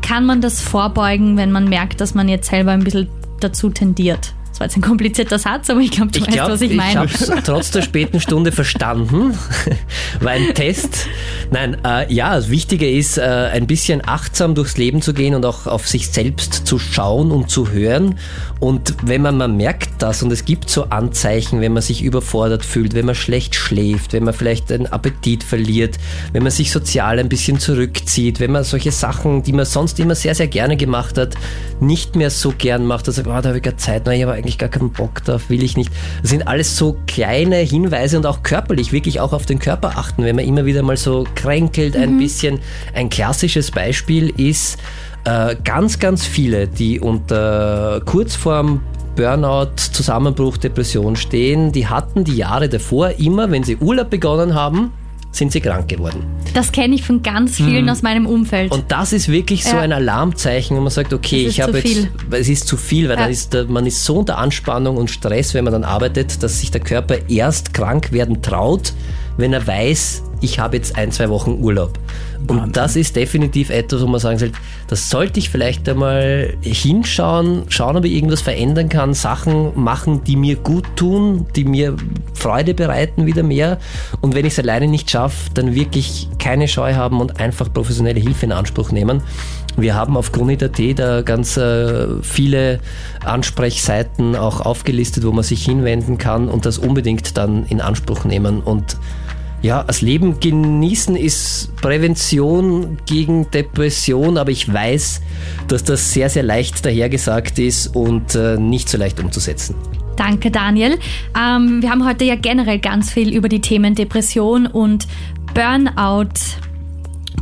Speaker 2: kann man das vorbeugen, wenn man merkt, dass man jetzt selber ein bisschen dazu tendiert? Das war jetzt ein komplizierter Satz, aber ich glaube, du
Speaker 6: Ich
Speaker 2: weißt,
Speaker 6: glaube,
Speaker 2: was ich
Speaker 6: ich
Speaker 2: meine.
Speaker 6: habe es trotz der späten Stunde verstanden. [LAUGHS] War ein Test. Nein, äh, ja, das Wichtige ist, äh, ein bisschen achtsam durchs Leben zu gehen und auch auf sich selbst zu schauen und zu hören. Und wenn man mal merkt das, und es gibt so Anzeichen, wenn man sich überfordert fühlt, wenn man schlecht schläft, wenn man vielleicht den Appetit verliert, wenn man sich sozial ein bisschen zurückzieht, wenn man solche Sachen, die man sonst immer sehr, sehr gerne gemacht hat, nicht mehr so gern macht, dass sagt, oh, da habe ich keine Zeit, nein, ich habe eigentlich gar keinen Bock drauf, will ich nicht. Das sind alles so kleine Hinweise und auch körperlich, wirklich auch auf den Körper achten, wenn man immer wieder mal so kränkelt ein bisschen. Ein klassisches Beispiel ist äh, ganz, ganz viele, die unter Kurzform Burnout, Zusammenbruch, Depression stehen, die hatten die Jahre davor immer, wenn sie Urlaub begonnen haben, sind sie krank geworden.
Speaker 2: Das kenne ich von ganz vielen aus meinem Umfeld.
Speaker 6: Und das ist wirklich so
Speaker 2: Ja.
Speaker 6: ein Alarmzeichen, wo man sagt, okay, ich habe jetzt,
Speaker 2: viel.
Speaker 6: es ist zu viel, weil
Speaker 2: Ja.
Speaker 6: dann ist der, man ist so unter Anspannung und Stress, wenn man dann arbeitet, dass sich der Körper erst krank werden traut, wenn er weiß, ich habe jetzt ein, zwei Wochen Urlaub. Und das ist definitiv etwas, wo man sagen sollte, das sollte ich vielleicht einmal hinschauen, schauen, ob ich irgendwas verändern kann, Sachen machen, die mir gut tun, die mir Freude bereiten wieder mehr. Und wenn ich es alleine nicht schaffe, dann wirklich keine Scheu haben und einfach professionelle Hilfe in Anspruch nehmen. Wir haben auf Grunit.at da ganz äh, viele Ansprechseiten auch aufgelistet, wo man sich hinwenden kann und das unbedingt dann in Anspruch nehmen. Und ja, das Leben genießen ist Prävention gegen Depression, aber ich weiß, dass das sehr, sehr leicht dahergesagt ist und äh, nicht so leicht umzusetzen.
Speaker 2: Danke, Daniel. Ähm, wir haben heute ja generell ganz viel über die Themen Depression und Burnout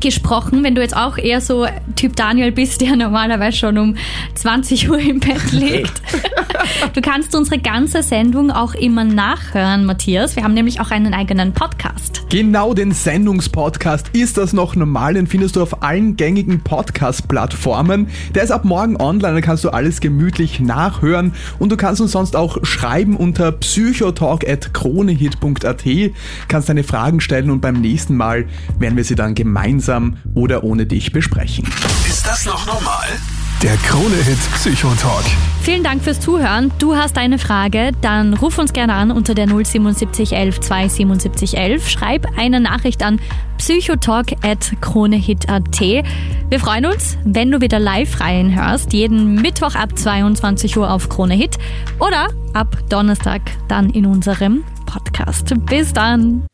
Speaker 2: gesprochen. Wenn du jetzt auch eher so Typ Daniel bist, der [LAUGHS] normalerweise schon um 20 Uhr im Bett liegt. [LAUGHS] du kannst unsere ganze Sendung auch immer nachhören, Matthias. Wir haben nämlich auch einen eigenen Podcast.
Speaker 7: Genau den Sendungspodcast ist das noch normal, den findest du auf allen gängigen Podcast-Plattformen. Der ist ab morgen online, da kannst du alles gemütlich nachhören und du kannst uns sonst auch schreiben unter psychotalk.kronehit.at, kannst deine Fragen stellen und beim nächsten Mal werden wir sie dann gemeinsam oder ohne dich besprechen.
Speaker 1: Ist das noch normal? Der Krone-Hit Psychotalk.
Speaker 2: Vielen Dank fürs Zuhören. Du hast eine Frage, dann ruf uns gerne an unter der 07711 27711. Schreib eine Nachricht an psychotalk.kronehit.at. Wir freuen uns, wenn du wieder live reinhörst, jeden Mittwoch ab 22 Uhr auf Krone Hit oder ab Donnerstag dann in unserem Podcast. Bis dann!